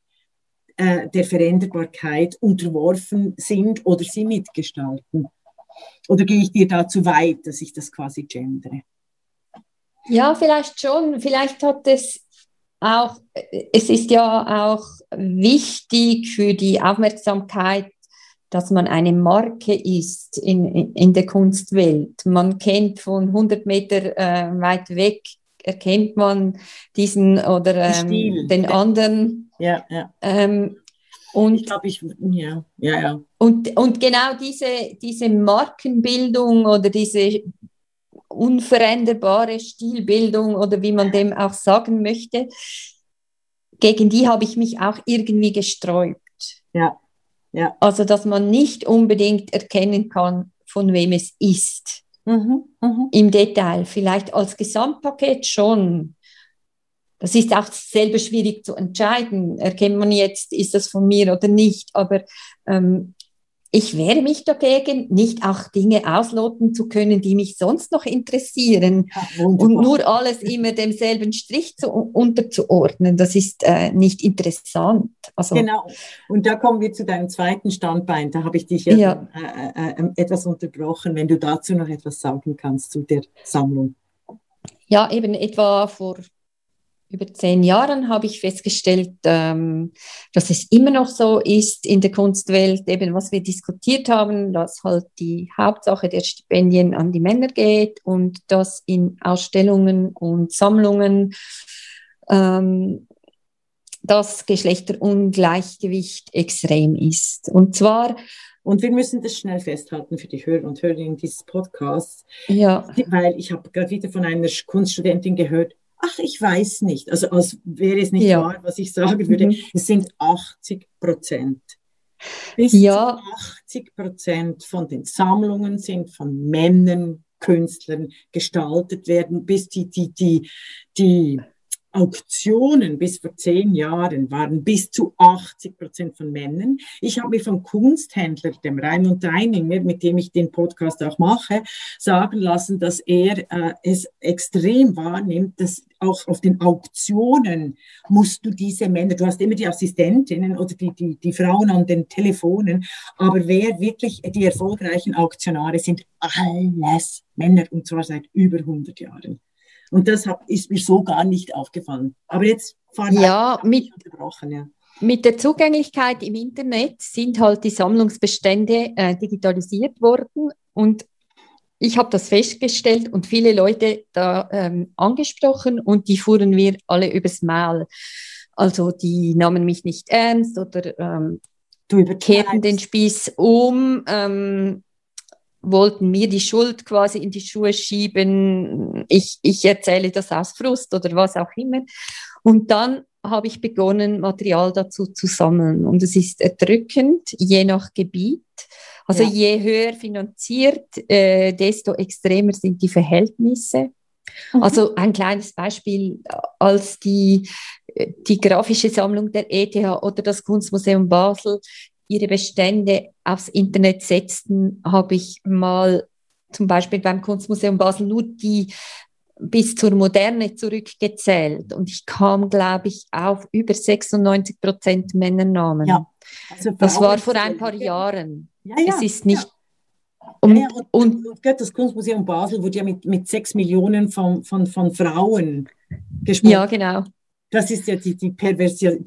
äh, der Veränderbarkeit unterworfen sind oder sie mitgestalten? Oder gehe ich dir da zu weit, dass ich das quasi gendere?
Ja, vielleicht schon. Vielleicht hat es auch, es ist ja auch wichtig für die Aufmerksamkeit, dass man eine Marke ist in, in, der Kunstwelt. Man kennt von 100 Meter äh, weit weg erkennt man diesen oder ähm, den anderen.
Ja, ja.
Ähm, und,
ich glaube, ich, ja, ja, ja.
Und, und genau diese, diese Markenbildung oder diese unveränderbare Stilbildung oder wie man dem auch sagen möchte, gegen die habe ich mich auch irgendwie gesträubt.
Ja, ja.
Also, dass man nicht unbedingt erkennen kann, von wem es ist. Mhm, mh. Im Detail, vielleicht als Gesamtpaket schon. Das ist auch selber schwierig zu entscheiden. Erkennt man jetzt, ist das von mir oder nicht? Aber ähm, ich wehre mich dagegen, nicht auch Dinge ausloten zu können, die mich sonst noch interessieren ja, und nur alles immer demselben Strich zu, unterzuordnen. Das ist äh, nicht interessant.
Also, genau. Und da kommen wir zu deinem zweiten Standbein. Da habe ich dich ja, ja. Äh, äh, ähm, etwas unterbrochen, wenn du dazu noch etwas sagen kannst zu der Sammlung.
Ja, eben etwa vor über zehn Jahren habe ich festgestellt, ähm, dass es immer noch so ist in der Kunstwelt, eben was wir diskutiert haben, dass halt die Hauptsache der Stipendien an die Männer geht und dass in Ausstellungen und Sammlungen ähm, das Geschlechterungleichgewicht extrem ist. Und zwar
und wir müssen das schnell festhalten für die Hörer und Hörerinnen dieses Podcasts, ja. weil ich habe gerade wieder von einer Kunststudentin gehört, ach, ich weiß nicht. Also als wäre es nicht ja. wahr, was ich sagen würde. Mhm. Es sind 80 Prozent. Bis ja. zu 80 Prozent von den Sammlungen sind von Männern, Künstlern gestaltet werden, bis die, die, die, die Auktionen bis vor zehn Jahren waren bis zu 80 Prozent von Männern. Ich habe mir vom Kunsthändler, dem Raimund Deininger, mit dem ich den Podcast auch mache, sagen lassen, dass er äh, es extrem wahrnimmt, dass auch auf den Auktionen musst du diese Männer, du hast immer die Assistentinnen oder die, die, die Frauen an den Telefonen, aber wer wirklich die erfolgreichen Auktionare sind, alles Männer und zwar seit über 100 Jahren. Und das hab, ist mir so gar nicht aufgefallen. Aber jetzt
fahren wir ja, mit, ja. Mit der Zugänglichkeit im Internet sind halt die Sammlungsbestände äh, digitalisiert worden und ich habe das festgestellt und viele Leute da ähm, angesprochen und die fuhren mir alle übers Maul. Also die nahmen mich nicht ernst oder ähm, kehrten den Spieß um. Ähm, wollten mir die Schuld quasi in die Schuhe schieben. Ich, ich erzähle das aus Frust oder was auch immer. Und dann habe ich begonnen, Material dazu zu sammeln. Und es ist erdrückend, je nach Gebiet. Also ja. je höher finanziert, äh, desto extremer sind die Verhältnisse. Mhm. Also ein kleines Beispiel, als die, die grafische Sammlung der ETH oder das Kunstmuseum Basel ihre Bestände aufs Internet setzten, habe ich mal zum Beispiel beim Kunstmuseum Basel nur die bis zur Moderne zurückgezählt und ich kam, glaube ich, auf über 96 Prozent Männernamen. Ja, also das war vor ein paar Jahren. Ja, ja, es ist nicht.
Und, ja, und, und, das Kunstmuseum Basel wurde ja mit, mit sechs Millionen von, von, von Frauen gesprochen.
Ja, genau.
Das ist ja die, die Perversi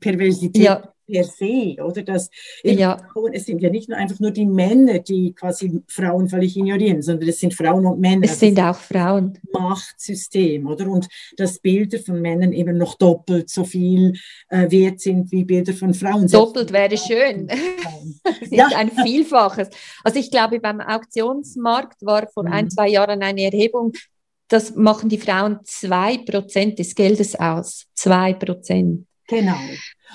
Perversität ja per se, oder? Dass ja. Frauen, es sind ja nicht nur einfach nur die Männer, die quasi Frauen völlig ignorieren, sondern es sind Frauen und Männer.
Es sind auch Frauen.
Machtsystem, oder? Und dass Bilder von Männern eben noch doppelt so viel äh, wert sind wie Bilder von Frauen.
Doppelt wäre schön. ja. ein Vielfaches. Also ich glaube, beim Auktionsmarkt war vor mhm. ein, zwei Jahren eine Erhebung, das machen die Frauen zwei Prozent des Geldes aus. Zwei Prozent.
Genau.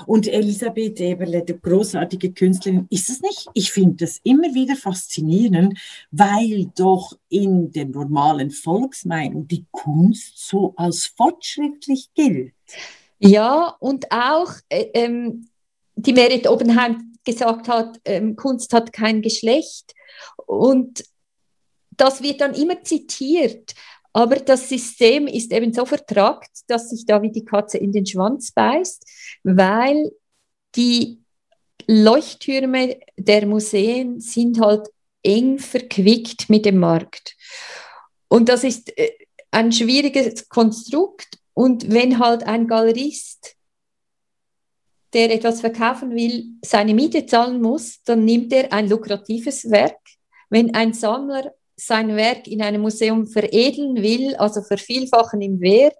Und Elisabeth Eberle, die großartige Künstlerin, ist es nicht? Ich finde das immer wieder faszinierend, weil doch in der normalen Volksmeinung die Kunst so als fortschrittlich gilt.
Ja, und auch äh, ähm, die Merit Oppenheim gesagt hat, ähm, Kunst hat kein Geschlecht. Und das wird dann immer zitiert. Aber das System ist eben so vertragt, dass sich da wie die Katze in den Schwanz beißt, weil die Leuchttürme der Museen sind halt eng verquickt mit dem Markt. Und das ist äh, ein schwieriges Konstrukt. Und wenn halt ein Galerist, der etwas verkaufen will, seine Miete zahlen muss, dann nimmt er ein lukratives Werk. Wenn ein Sammler sein Werk in einem Museum veredeln will, also vervielfachen im Wert,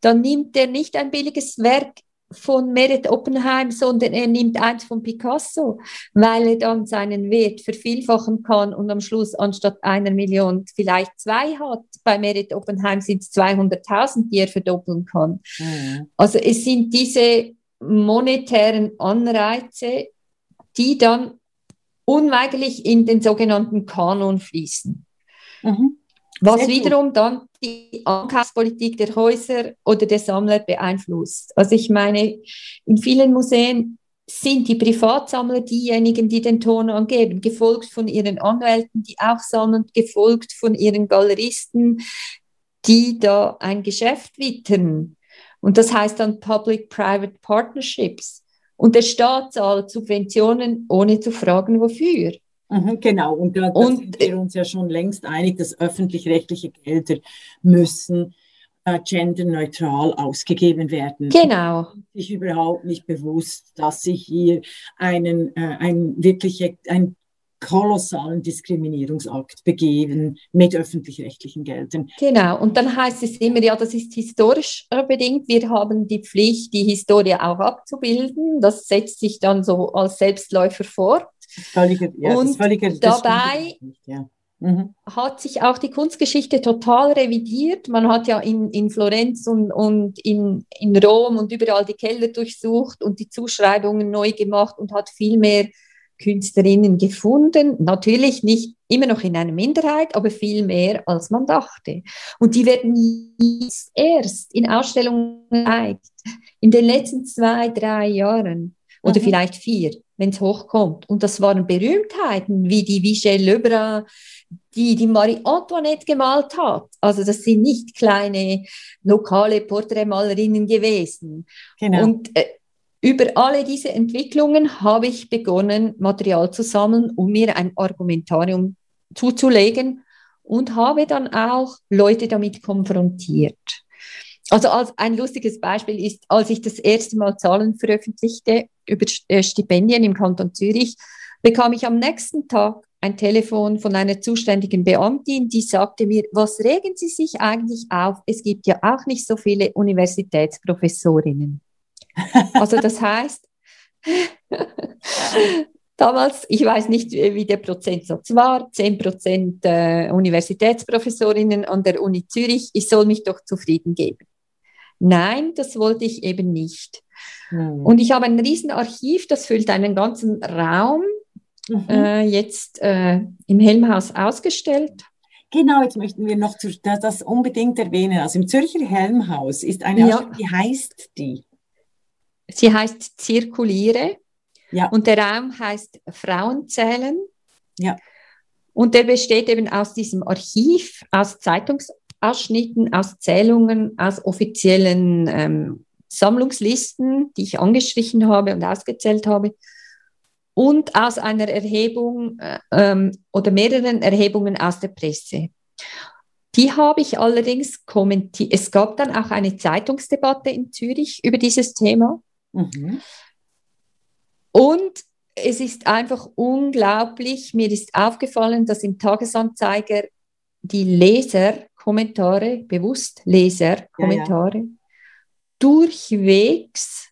dann nimmt er nicht ein billiges Werk von Merit Oppenheim, sondern er nimmt eins von Picasso, weil er dann seinen Wert vervielfachen kann und am Schluss anstatt einer Million vielleicht zwei hat. Bei Merit Oppenheim sind es 200.000, die er verdoppeln kann. Mhm. Also es sind diese monetären Anreize, die dann unweigerlich in den sogenannten Kanon fließen. Mhm. Was wiederum dann die Ankaufspolitik der Häuser oder der Sammler beeinflusst. Also ich meine, in vielen Museen sind die Privatsammler diejenigen, die den Ton angeben, gefolgt von ihren Anwälten, die auch sammeln, gefolgt von ihren Galeristen, die da ein Geschäft wittern. Und das heißt dann Public-Private Partnerships. Und der Staat zahlt Subventionen, ohne zu fragen, wofür.
Mhm, genau, und da, sind wir uns ja schon längst einig, dass öffentlich-rechtliche Gelder müssen äh, genderneutral ausgegeben werden.
Genau.
Ich überhaupt nicht bewusst, dass sie hier einen, äh, ein wirklich ein kolossalen Diskriminierungsakt begeben mit öffentlich-rechtlichen Geldern.
Genau, und dann heißt es immer, ja, das ist historisch bedingt. Wir haben die Pflicht, die Historie auch abzubilden. Das setzt sich dann so als Selbstläufer fort. Völlige, ja, und völlige, dabei ja. mhm. hat sich auch die Kunstgeschichte total revidiert. Man hat ja in, in Florenz und, und in, in Rom und überall die Keller durchsucht und die Zuschreibungen neu gemacht und hat viel mehr Künstlerinnen gefunden. Natürlich nicht immer noch in einer Minderheit, aber viel mehr, als man dachte. Und die werden erst in Ausstellungen gezeigt. In den letzten zwei, drei Jahren oder mhm. vielleicht vier, wenn es hochkommt. Und das waren Berühmtheiten wie die Michel Lebrun, die die Marie Antoinette gemalt hat. Also das sind nicht kleine lokale Porträtmalerinnen gewesen. Genau. Und äh, über alle diese Entwicklungen habe ich begonnen, Material zu sammeln, um mir ein Argumentarium zuzulegen und habe dann auch Leute damit konfrontiert. Also als ein lustiges Beispiel ist, als ich das erste Mal Zahlen veröffentlichte über äh, Stipendien im Kanton Zürich, bekam ich am nächsten Tag ein Telefon von einer zuständigen Beamtin, die sagte mir, was regen Sie sich eigentlich auf? Es gibt ja auch nicht so viele Universitätsprofessorinnen. Also das heißt, damals, ich weiß nicht, wie der Prozentsatz war, 10 Prozent äh, Universitätsprofessorinnen an der Uni Zürich, ich soll mich doch zufrieden geben. Nein, das wollte ich eben nicht. Mhm. Und ich habe ein Riesenarchiv, das füllt einen ganzen Raum, mhm. äh, jetzt äh, im Helmhaus ausgestellt.
Genau, jetzt möchten wir noch das unbedingt erwähnen. Also im Zürcher Helmhaus ist eine ja. Ausstellung, wie heißt die?
Sie heißt Zirkuliere ja. und der Raum heißt Frauenzählen. Ja. Und der besteht eben aus diesem Archiv, aus Zeitungsausschnitten, aus Zählungen, aus offiziellen ähm, Sammlungslisten, die ich angestrichen habe und ausgezählt habe, und aus einer Erhebung äh, ähm, oder mehreren Erhebungen aus der Presse. Die habe ich allerdings kommentiert. Es gab dann auch eine Zeitungsdebatte in Zürich über dieses Thema. Mhm. Und es ist einfach unglaublich. Mir ist aufgefallen, dass im Tagesanzeiger die Leserkommentare, bewusst Leserkommentare, ja, ja. durchwegs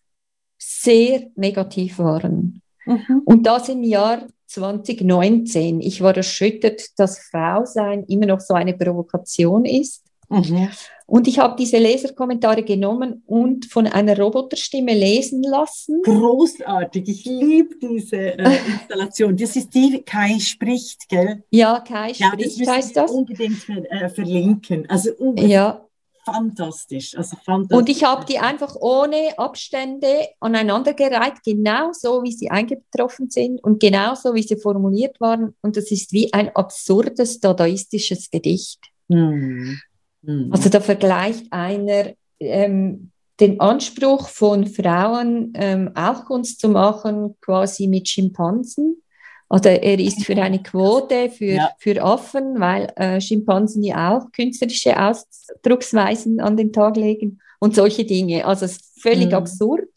sehr negativ waren. Mhm. Und das im Jahr 2019. Ich war erschüttert, dass Frausein immer noch so eine Provokation ist. Mhm. Und ich habe diese Leserkommentare genommen und von einer Roboterstimme lesen lassen.
Großartig, ich liebe diese äh, Installation. Das ist die Kai spricht, gell?
Ja, Kai ja, spricht
das
heißt das.
Unbedingt ver äh, verlinken. Also
ja.
fantastisch, also fantastisch.
Und ich habe die einfach ohne Abstände aneinandergereiht, genau so, wie sie eingetroffen sind und genau so, wie sie formuliert waren. Und das ist wie ein absurdes dadaistisches Gedicht. Hm. Mhm. Also da vergleicht einer ähm, den Anspruch von Frauen, ähm, auch Kunst zu machen, quasi mit Schimpansen. Also er ist für eine Quote für, ja. für Affen, weil äh, Schimpansen ja auch künstlerische Ausdrucksweisen an den Tag legen und solche Dinge. Also es ist völlig mhm. absurd.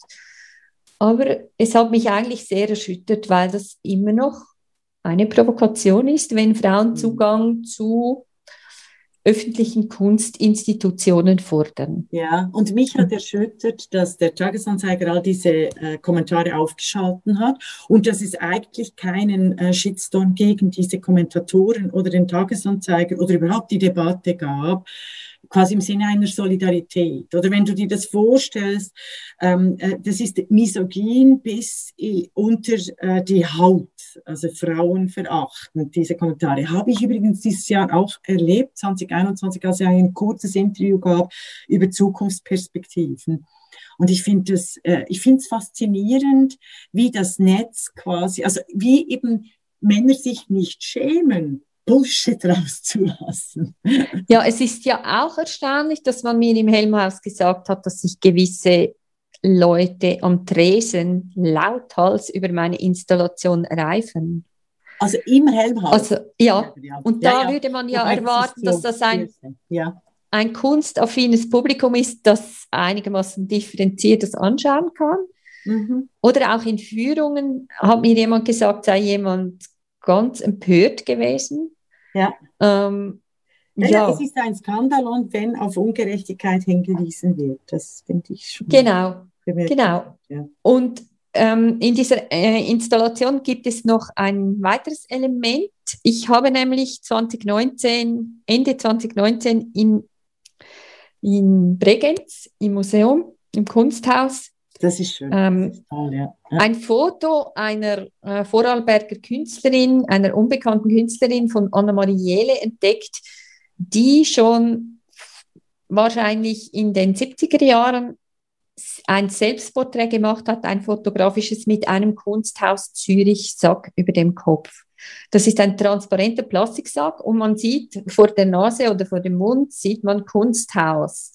Aber es hat mich eigentlich sehr erschüttert, weil das immer noch eine Provokation ist, wenn Frauen mhm. Zugang zu öffentlichen Kunstinstitutionen fordern.
Ja, und mich hat erschüttert, dass der Tagesanzeiger all diese äh, Kommentare aufgeschalten hat und dass es eigentlich keinen äh, Shitstorm gegen diese Kommentatoren oder den Tagesanzeiger oder überhaupt die Debatte gab, quasi im Sinne einer Solidarität. Oder wenn du dir das vorstellst, ähm, äh, das ist misogyn bis unter äh, die Haut, also Frauen verachten, diese Kommentare. Habe ich übrigens dieses Jahr auch erlebt, 2021, als ich ein kurzes Interview gab über Zukunftsperspektiven. Und ich finde es äh, ich finde es faszinierend, wie das Netz quasi, also wie eben Männer sich nicht schämen, Bullshit rauszulassen.
Ja, es ist ja auch erstaunlich, dass man mir im Helmhaus gesagt hat, dass sich gewisse Leute am Tresen lauthals über meine Installation reifen.
Also im Helmhaus?
Also, ja. Und da ja, würde man ja erwarten, dass das ein, ja. ein kunstaffines Publikum ist, das einigermaßen differenziert das anschauen kann. Mhm. Oder auch in Führungen hat mir jemand gesagt, sei jemand ganz empört gewesen.
Ja. Ähm, ja, es ist ein Skandal wenn auf Ungerechtigkeit hingewiesen wird. Das finde ich schon.
Genau, genau. Ja. Und ähm, in dieser äh, Installation gibt es noch ein weiteres Element. Ich habe nämlich 2019, Ende 2019 in, in Bregenz im Museum, im Kunsthaus,
das ist schön. Ähm, das ist toll,
ja. Ja. Ein Foto einer äh, Vorarlberger Künstlerin, einer unbekannten Künstlerin von Anna-Marie Jele entdeckt, die schon wahrscheinlich in den 70er Jahren ein Selbstporträt gemacht hat, ein fotografisches mit einem Kunsthaus Zürich-Sack über dem Kopf. Das ist ein transparenter Plastiksack und man sieht vor der Nase oder vor dem Mund sieht man Kunsthaus.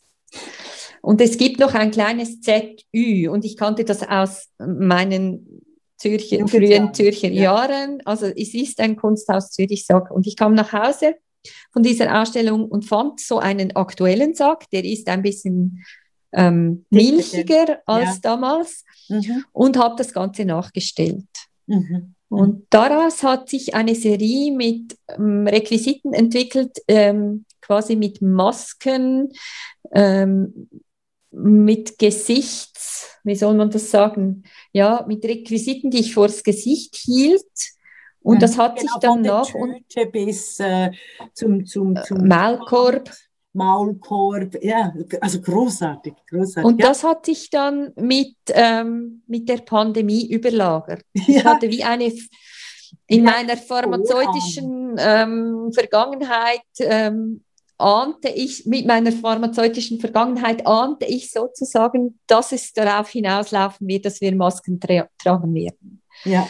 Und es gibt noch ein kleines ZÜ und ich kannte das aus meinen Zürcher, frühen Zürcher ja. Jahren. Also es ist ein Kunsthaus Zürich Sack und ich kam nach Hause von dieser Ausstellung und fand so einen aktuellen Sack, der ist ein bisschen ähm, milchiger als ja. damals mhm. und habe das Ganze nachgestellt. Mhm. Und daraus hat sich eine Serie mit ähm, Requisiten entwickelt, ähm, quasi mit Masken, ähm, mit Gesichts, wie soll man das sagen? Ja, mit Requisiten, die ich vors Gesicht hielt. Und ja, das hat genau, sich dann nach
Tüte bis äh, zum, zum,
äh, zum Maulkorb.
Maulkorb, ja, also großartig, großartig.
Und ja. das hat sich dann mit, ähm, mit der Pandemie überlagert. Ja. Ich hatte wie eine, in meiner pharmazeutischen ähm, Vergangenheit ähm, ahnte ich, mit meiner pharmazeutischen Vergangenheit ahnte ich sozusagen, dass es darauf hinauslaufen wird, dass wir Masken tra tragen werden.
Ja.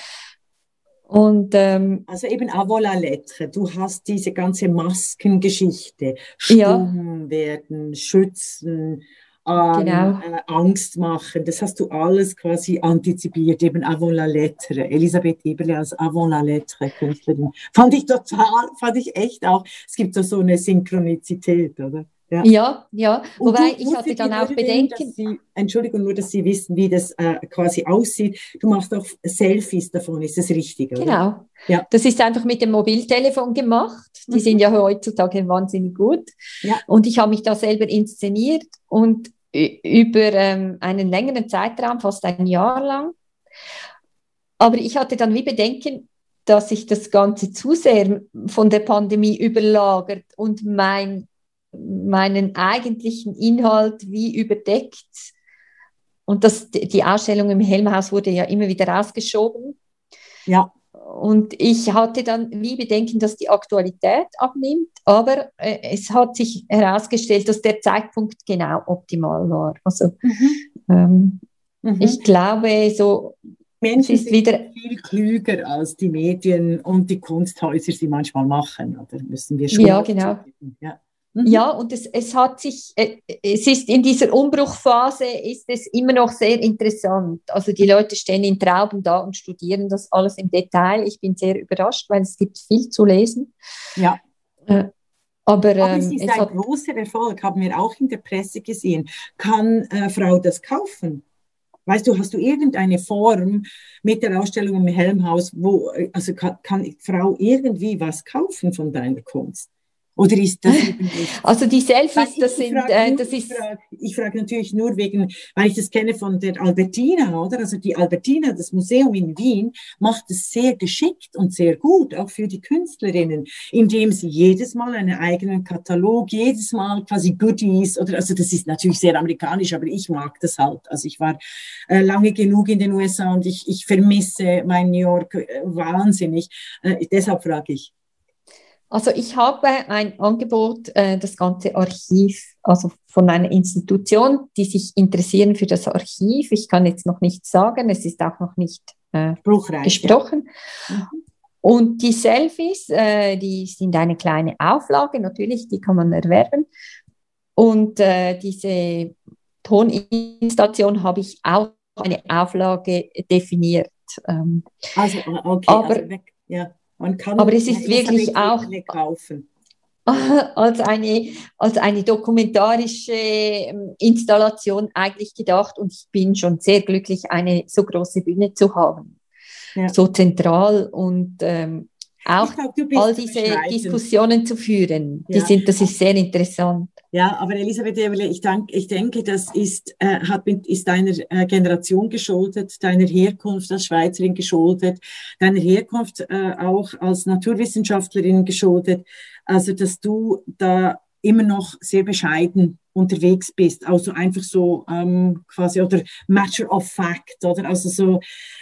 Und, ähm,
also eben à lettre. Du hast diese ganze Maskengeschichte. Stumm ja. werden, schützen, ähm, genau. äh, Angst machen. Das hast du alles quasi antizipiert, eben avant la lettre. Elisabeth Eberle als avant la lettre Künstlerin. Fand ich total, fand ich echt auch. Es gibt so, so eine Synchronizität, oder?
Ja, ja. ja. Wobei ich hatte dann auch Bedenken.
Sie, Entschuldigung, nur, dass Sie wissen, wie das äh, quasi aussieht. Du machst auch Selfies davon, ist das richtig?
Oder? Genau. Ja. Das ist einfach mit dem Mobiltelefon gemacht. Die mhm. sind ja heutzutage wahnsinnig gut. Ja. Und ich habe mich da selber inszeniert und über ähm, einen längeren Zeitraum, fast ein Jahr lang. Aber ich hatte dann wie Bedenken, dass sich das Ganze zu sehr von der Pandemie überlagert und mein meinen eigentlichen Inhalt wie überdeckt. Und das, die Ausstellung im Helmhaus wurde ja immer wieder rausgeschoben.
Ja.
Und ich hatte dann wie Bedenken, dass die Aktualität abnimmt, aber äh, es hat sich herausgestellt, dass der Zeitpunkt genau optimal war. Also mhm. Ähm, mhm. ich glaube, so
Menschen sind wieder viel klüger als die Medien und die Kunsthäuser sie manchmal machen, oder müssen wir schon.
Ja, genau. Ja. Mhm. Ja, und es, es hat sich, äh, es ist in dieser Umbruchphase ist es immer noch sehr interessant. Also die Leute stehen in Trauben da und studieren das alles im Detail. Ich bin sehr überrascht, weil es gibt viel zu lesen.
Ja. Äh, aber, aber es ähm, ist es ein großer Erfolg, haben wir auch in der Presse gesehen. Kann äh, Frau das kaufen? Weißt du, hast du irgendeine Form mit der Ausstellung im Helmhaus, wo, äh, also kann, kann Frau irgendwie was kaufen von deiner Kunst? Oder ist das?
Also die Selfies, das sind,
äh, das ist. Ich frage, ich frage natürlich nur wegen, weil ich das kenne von der Albertina, oder? Also die Albertina, das Museum in Wien, macht es sehr geschickt und sehr gut, auch für die Künstlerinnen, indem sie jedes Mal einen eigenen Katalog, jedes Mal quasi Goodies, oder, also das ist natürlich sehr amerikanisch, aber ich mag das halt. Also ich war äh, lange genug in den USA und ich, ich vermisse mein New York äh, wahnsinnig. Äh, deshalb frage ich.
Also ich habe ein Angebot, äh, das ganze Archiv, also von einer Institution, die sich interessieren für das Archiv. Ich kann jetzt noch nichts sagen, es ist auch noch nicht äh, gesprochen. Ja. Mhm. Und die Selfies, äh, die sind eine kleine Auflage, natürlich, die kann man erwerben. Und äh, diese Toninstallation habe ich auch eine Auflage definiert. Ähm, also, okay, aber, also weg, ja. Man kann Aber es ist wirklich auch kaufen. als eine, als eine dokumentarische ähm, Installation eigentlich gedacht und ich bin schon sehr glücklich, eine so große Bühne zu haben. Ja. So zentral und ähm, auch glaub, all diese Diskussionen zu führen. Die ja. sind, das ist sehr interessant.
Ja, aber Elisabeth Eberle, ich, denk, ich denke, das ist, äh, hat, ist deiner äh, Generation geschuldet, deiner Herkunft als Schweizerin geschuldet, deiner Herkunft äh, auch als Naturwissenschaftlerin geschuldet. Also, dass du da immer noch sehr bescheiden unterwegs bist, also einfach so ähm, quasi oder Matter of Fact oder also so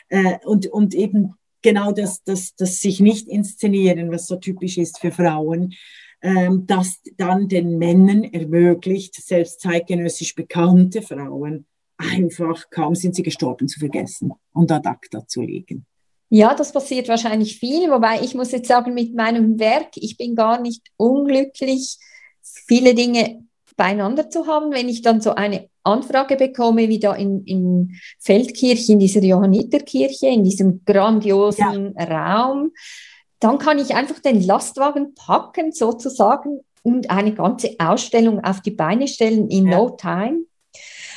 äh, und und eben genau das, das, das sich nicht inszenieren, was so typisch ist für Frauen, ähm, das dann den Männern ermöglicht, selbst zeitgenössisch bekannte Frauen, einfach kaum sind sie gestorben zu vergessen und ad acta zu legen.
Ja, das passiert wahrscheinlich viel, wobei ich muss jetzt sagen, mit meinem Werk, ich bin gar nicht unglücklich, viele Dinge beieinander zu haben, wenn ich dann so eine Anfrage bekomme, wie da in, in Feldkirch, in dieser Johanniterkirche, in diesem grandiosen ja. Raum, dann kann ich einfach den Lastwagen packen sozusagen und eine ganze Ausstellung auf die Beine stellen in ja. no time.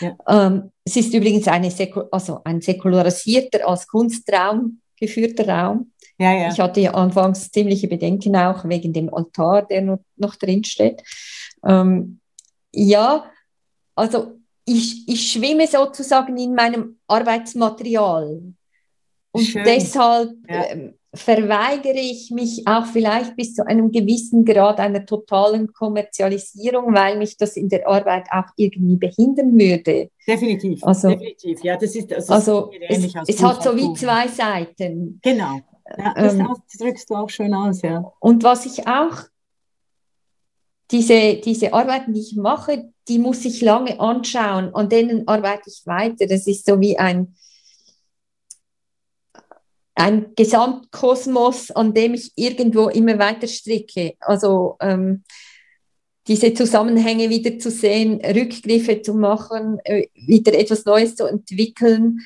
Ja. Ähm, es ist übrigens eine also ein säkularisierter, als Kunstraum geführter Raum. Ja, ja. Ich hatte anfangs ziemliche Bedenken auch wegen dem Altar, der noch, noch drin steht. Ähm, ja, also ich, ich schwimme sozusagen in meinem Arbeitsmaterial. Und Schön. deshalb ja. äh, verweigere ich mich auch vielleicht bis zu einem gewissen Grad einer totalen Kommerzialisierung, weil mich das in der Arbeit auch irgendwie behindern würde.
Definitiv, also, definitiv. Ja, das ist, das
also es, es hat so wie zwei Seiten.
Genau. Ja, das ähm, drückst du auch schön aus, ja.
Und was ich auch diese, diese Arbeiten, die ich mache, die muss ich lange anschauen, an denen arbeite ich weiter. Das ist so wie ein, ein Gesamtkosmos, an dem ich irgendwo immer weiter stricke. Also ähm, diese Zusammenhänge wieder zu sehen, Rückgriffe zu machen, äh, wieder etwas Neues zu entwickeln,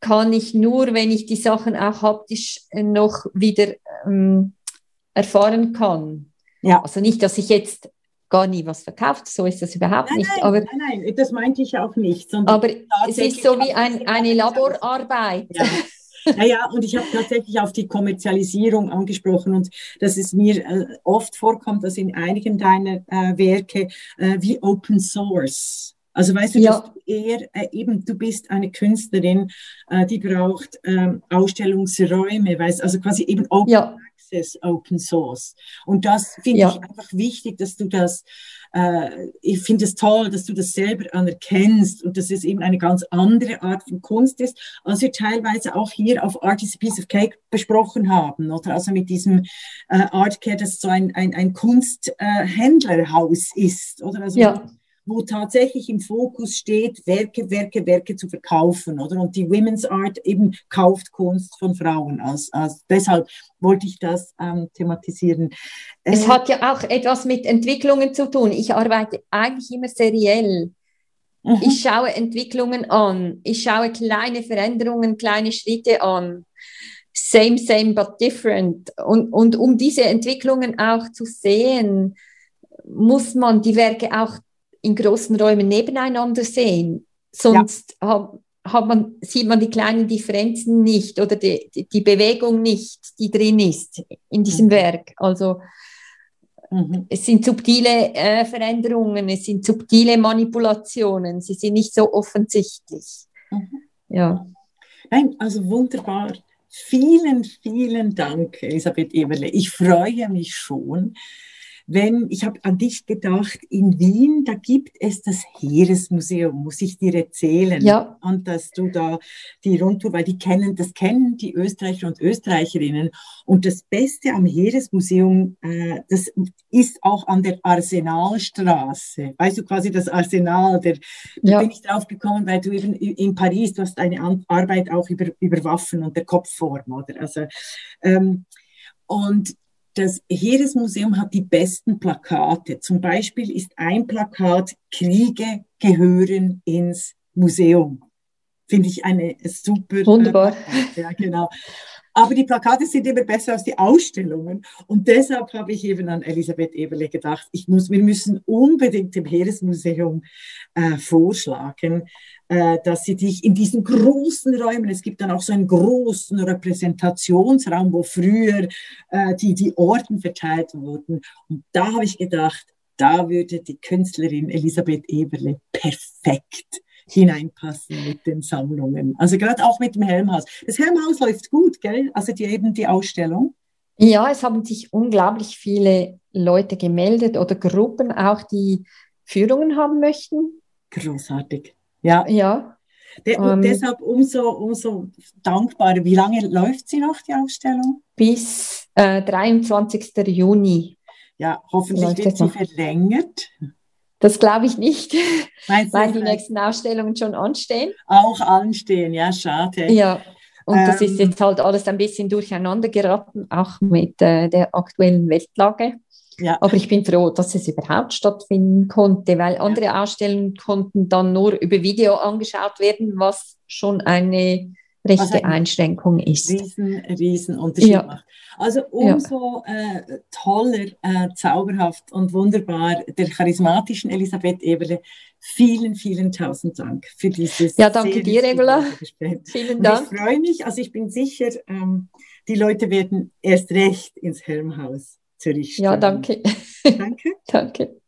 kann ich nur, wenn ich die Sachen auch haptisch noch wieder ähm, erfahren kann. Ja. Also nicht, dass ich jetzt gar nie was verkauft, so ist das überhaupt
nein,
nicht.
Nein,
aber,
nein, nein, das meinte ich auch nicht.
Aber es ist so wie ein, eine Laborarbeit.
Ja. Naja, und ich habe tatsächlich auf die Kommerzialisierung angesprochen und dass es mir äh, oft vorkommt, dass in einigen deiner äh, Werke äh, wie Open Source. Also weißt du, ja. dass du eher äh, eben, du bist eine Künstlerin, äh, die braucht ähm, Ausstellungsräume, weißt also quasi eben Open ja. Access Open Source. Und das finde ja. ich einfach wichtig, dass du das, äh, ich finde es toll, dass du das selber anerkennst und dass es eben eine ganz andere Art von Kunst ist, als wir teilweise auch hier auf Art is a Piece of Cake besprochen haben, oder? Also mit diesem äh, Artcare, das so ein, ein, ein Kunsthändlerhaus äh, ist, oder? Also ja wo tatsächlich im Fokus steht, Werke, Werke, Werke zu verkaufen, oder? Und die Women's Art eben kauft Kunst von Frauen. Als, als, deshalb wollte ich das ähm, thematisieren.
Es äh, hat ja auch etwas mit Entwicklungen zu tun. Ich arbeite eigentlich immer seriell. Mhm. Ich schaue Entwicklungen an. Ich schaue kleine Veränderungen, kleine Schritte an. Same, same, but different. Und, und um diese Entwicklungen auch zu sehen, muss man die Werke auch in großen Räumen nebeneinander sehen. Sonst ja. hat, hat man, sieht man die kleinen Differenzen nicht oder die, die, Bewegung nicht, die drin ist in diesem mhm. Werk. Also mhm. es sind subtile äh, Veränderungen, es sind subtile Manipulationen, sie sind nicht so offensichtlich. Mhm. Ja.
Nein, also wunderbar. Vielen, vielen Dank, Elisabeth Eberle. Ich freue mich schon, wenn, ich habe an dich gedacht, in Wien, da gibt es das Heeresmuseum, muss ich dir erzählen.
Ja.
Und dass du da die Rundtour, weil die kennen, das kennen die Österreicher und Österreicherinnen. Und das Beste am Heeresmuseum, äh, das ist auch an der Arsenalstraße. Weißt du, quasi das Arsenal, der, ja. da bin ich drauf gekommen, weil du eben in Paris, du hast eine Arbeit auch über, über Waffen und der Kopfform, oder? Also, ähm, und das Heeresmuseum hat die besten Plakate. Zum Beispiel ist ein Plakat, Kriege gehören ins Museum. Finde ich eine super.
Wunderbar.
Äh, ja, genau. Aber die Plakate sind immer besser als die Ausstellungen. Und deshalb habe ich eben an Elisabeth Eberle gedacht, ich muss, wir müssen unbedingt dem Heeresmuseum äh, vorschlagen, äh, dass sie dich in diesen großen Räumen, es gibt dann auch so einen großen Repräsentationsraum, wo früher äh, die, die Orden verteilt wurden. Und da habe ich gedacht, da würde die Künstlerin Elisabeth Eberle perfekt hineinpassen mit den Sammlungen. Also gerade auch mit dem Helmhaus. Das Helmhaus läuft gut, gell? Also die, eben die Ausstellung.
Ja, es haben sich unglaublich viele Leute gemeldet oder Gruppen auch, die Führungen haben möchten.
Großartig. Ja.
Ja.
De und ähm, deshalb umso, umso dankbarer. Wie lange läuft sie noch, die Ausstellung?
Bis äh, 23. Juni.
Ja, hoffentlich wird sie verlängert.
Das glaube ich nicht, weil die nächsten Ausstellungen schon anstehen.
Auch anstehen, ja, schade.
Ja, und ähm, das ist ähm. jetzt halt alles ein bisschen durcheinander geraten, auch mit äh, der aktuellen Weltlage. Ja. Aber ich bin froh, dass es überhaupt stattfinden konnte, weil andere ja. Ausstellungen konnten dann nur über Video angeschaut werden, was schon eine rechte Einschränkung ist.
Riesen, riesen Unterschied ja. macht. Also umso ja. äh, toller, äh, zauberhaft und wunderbar der charismatischen Elisabeth Eberle. Vielen, vielen tausend Dank für dieses.
Ja, danke dir, Regula. Vielen Dank.
Und ich freue mich, also ich bin sicher, ähm, die Leute werden erst recht ins Helmhaus Zürich stellen.
Ja, danke.
Danke.
danke.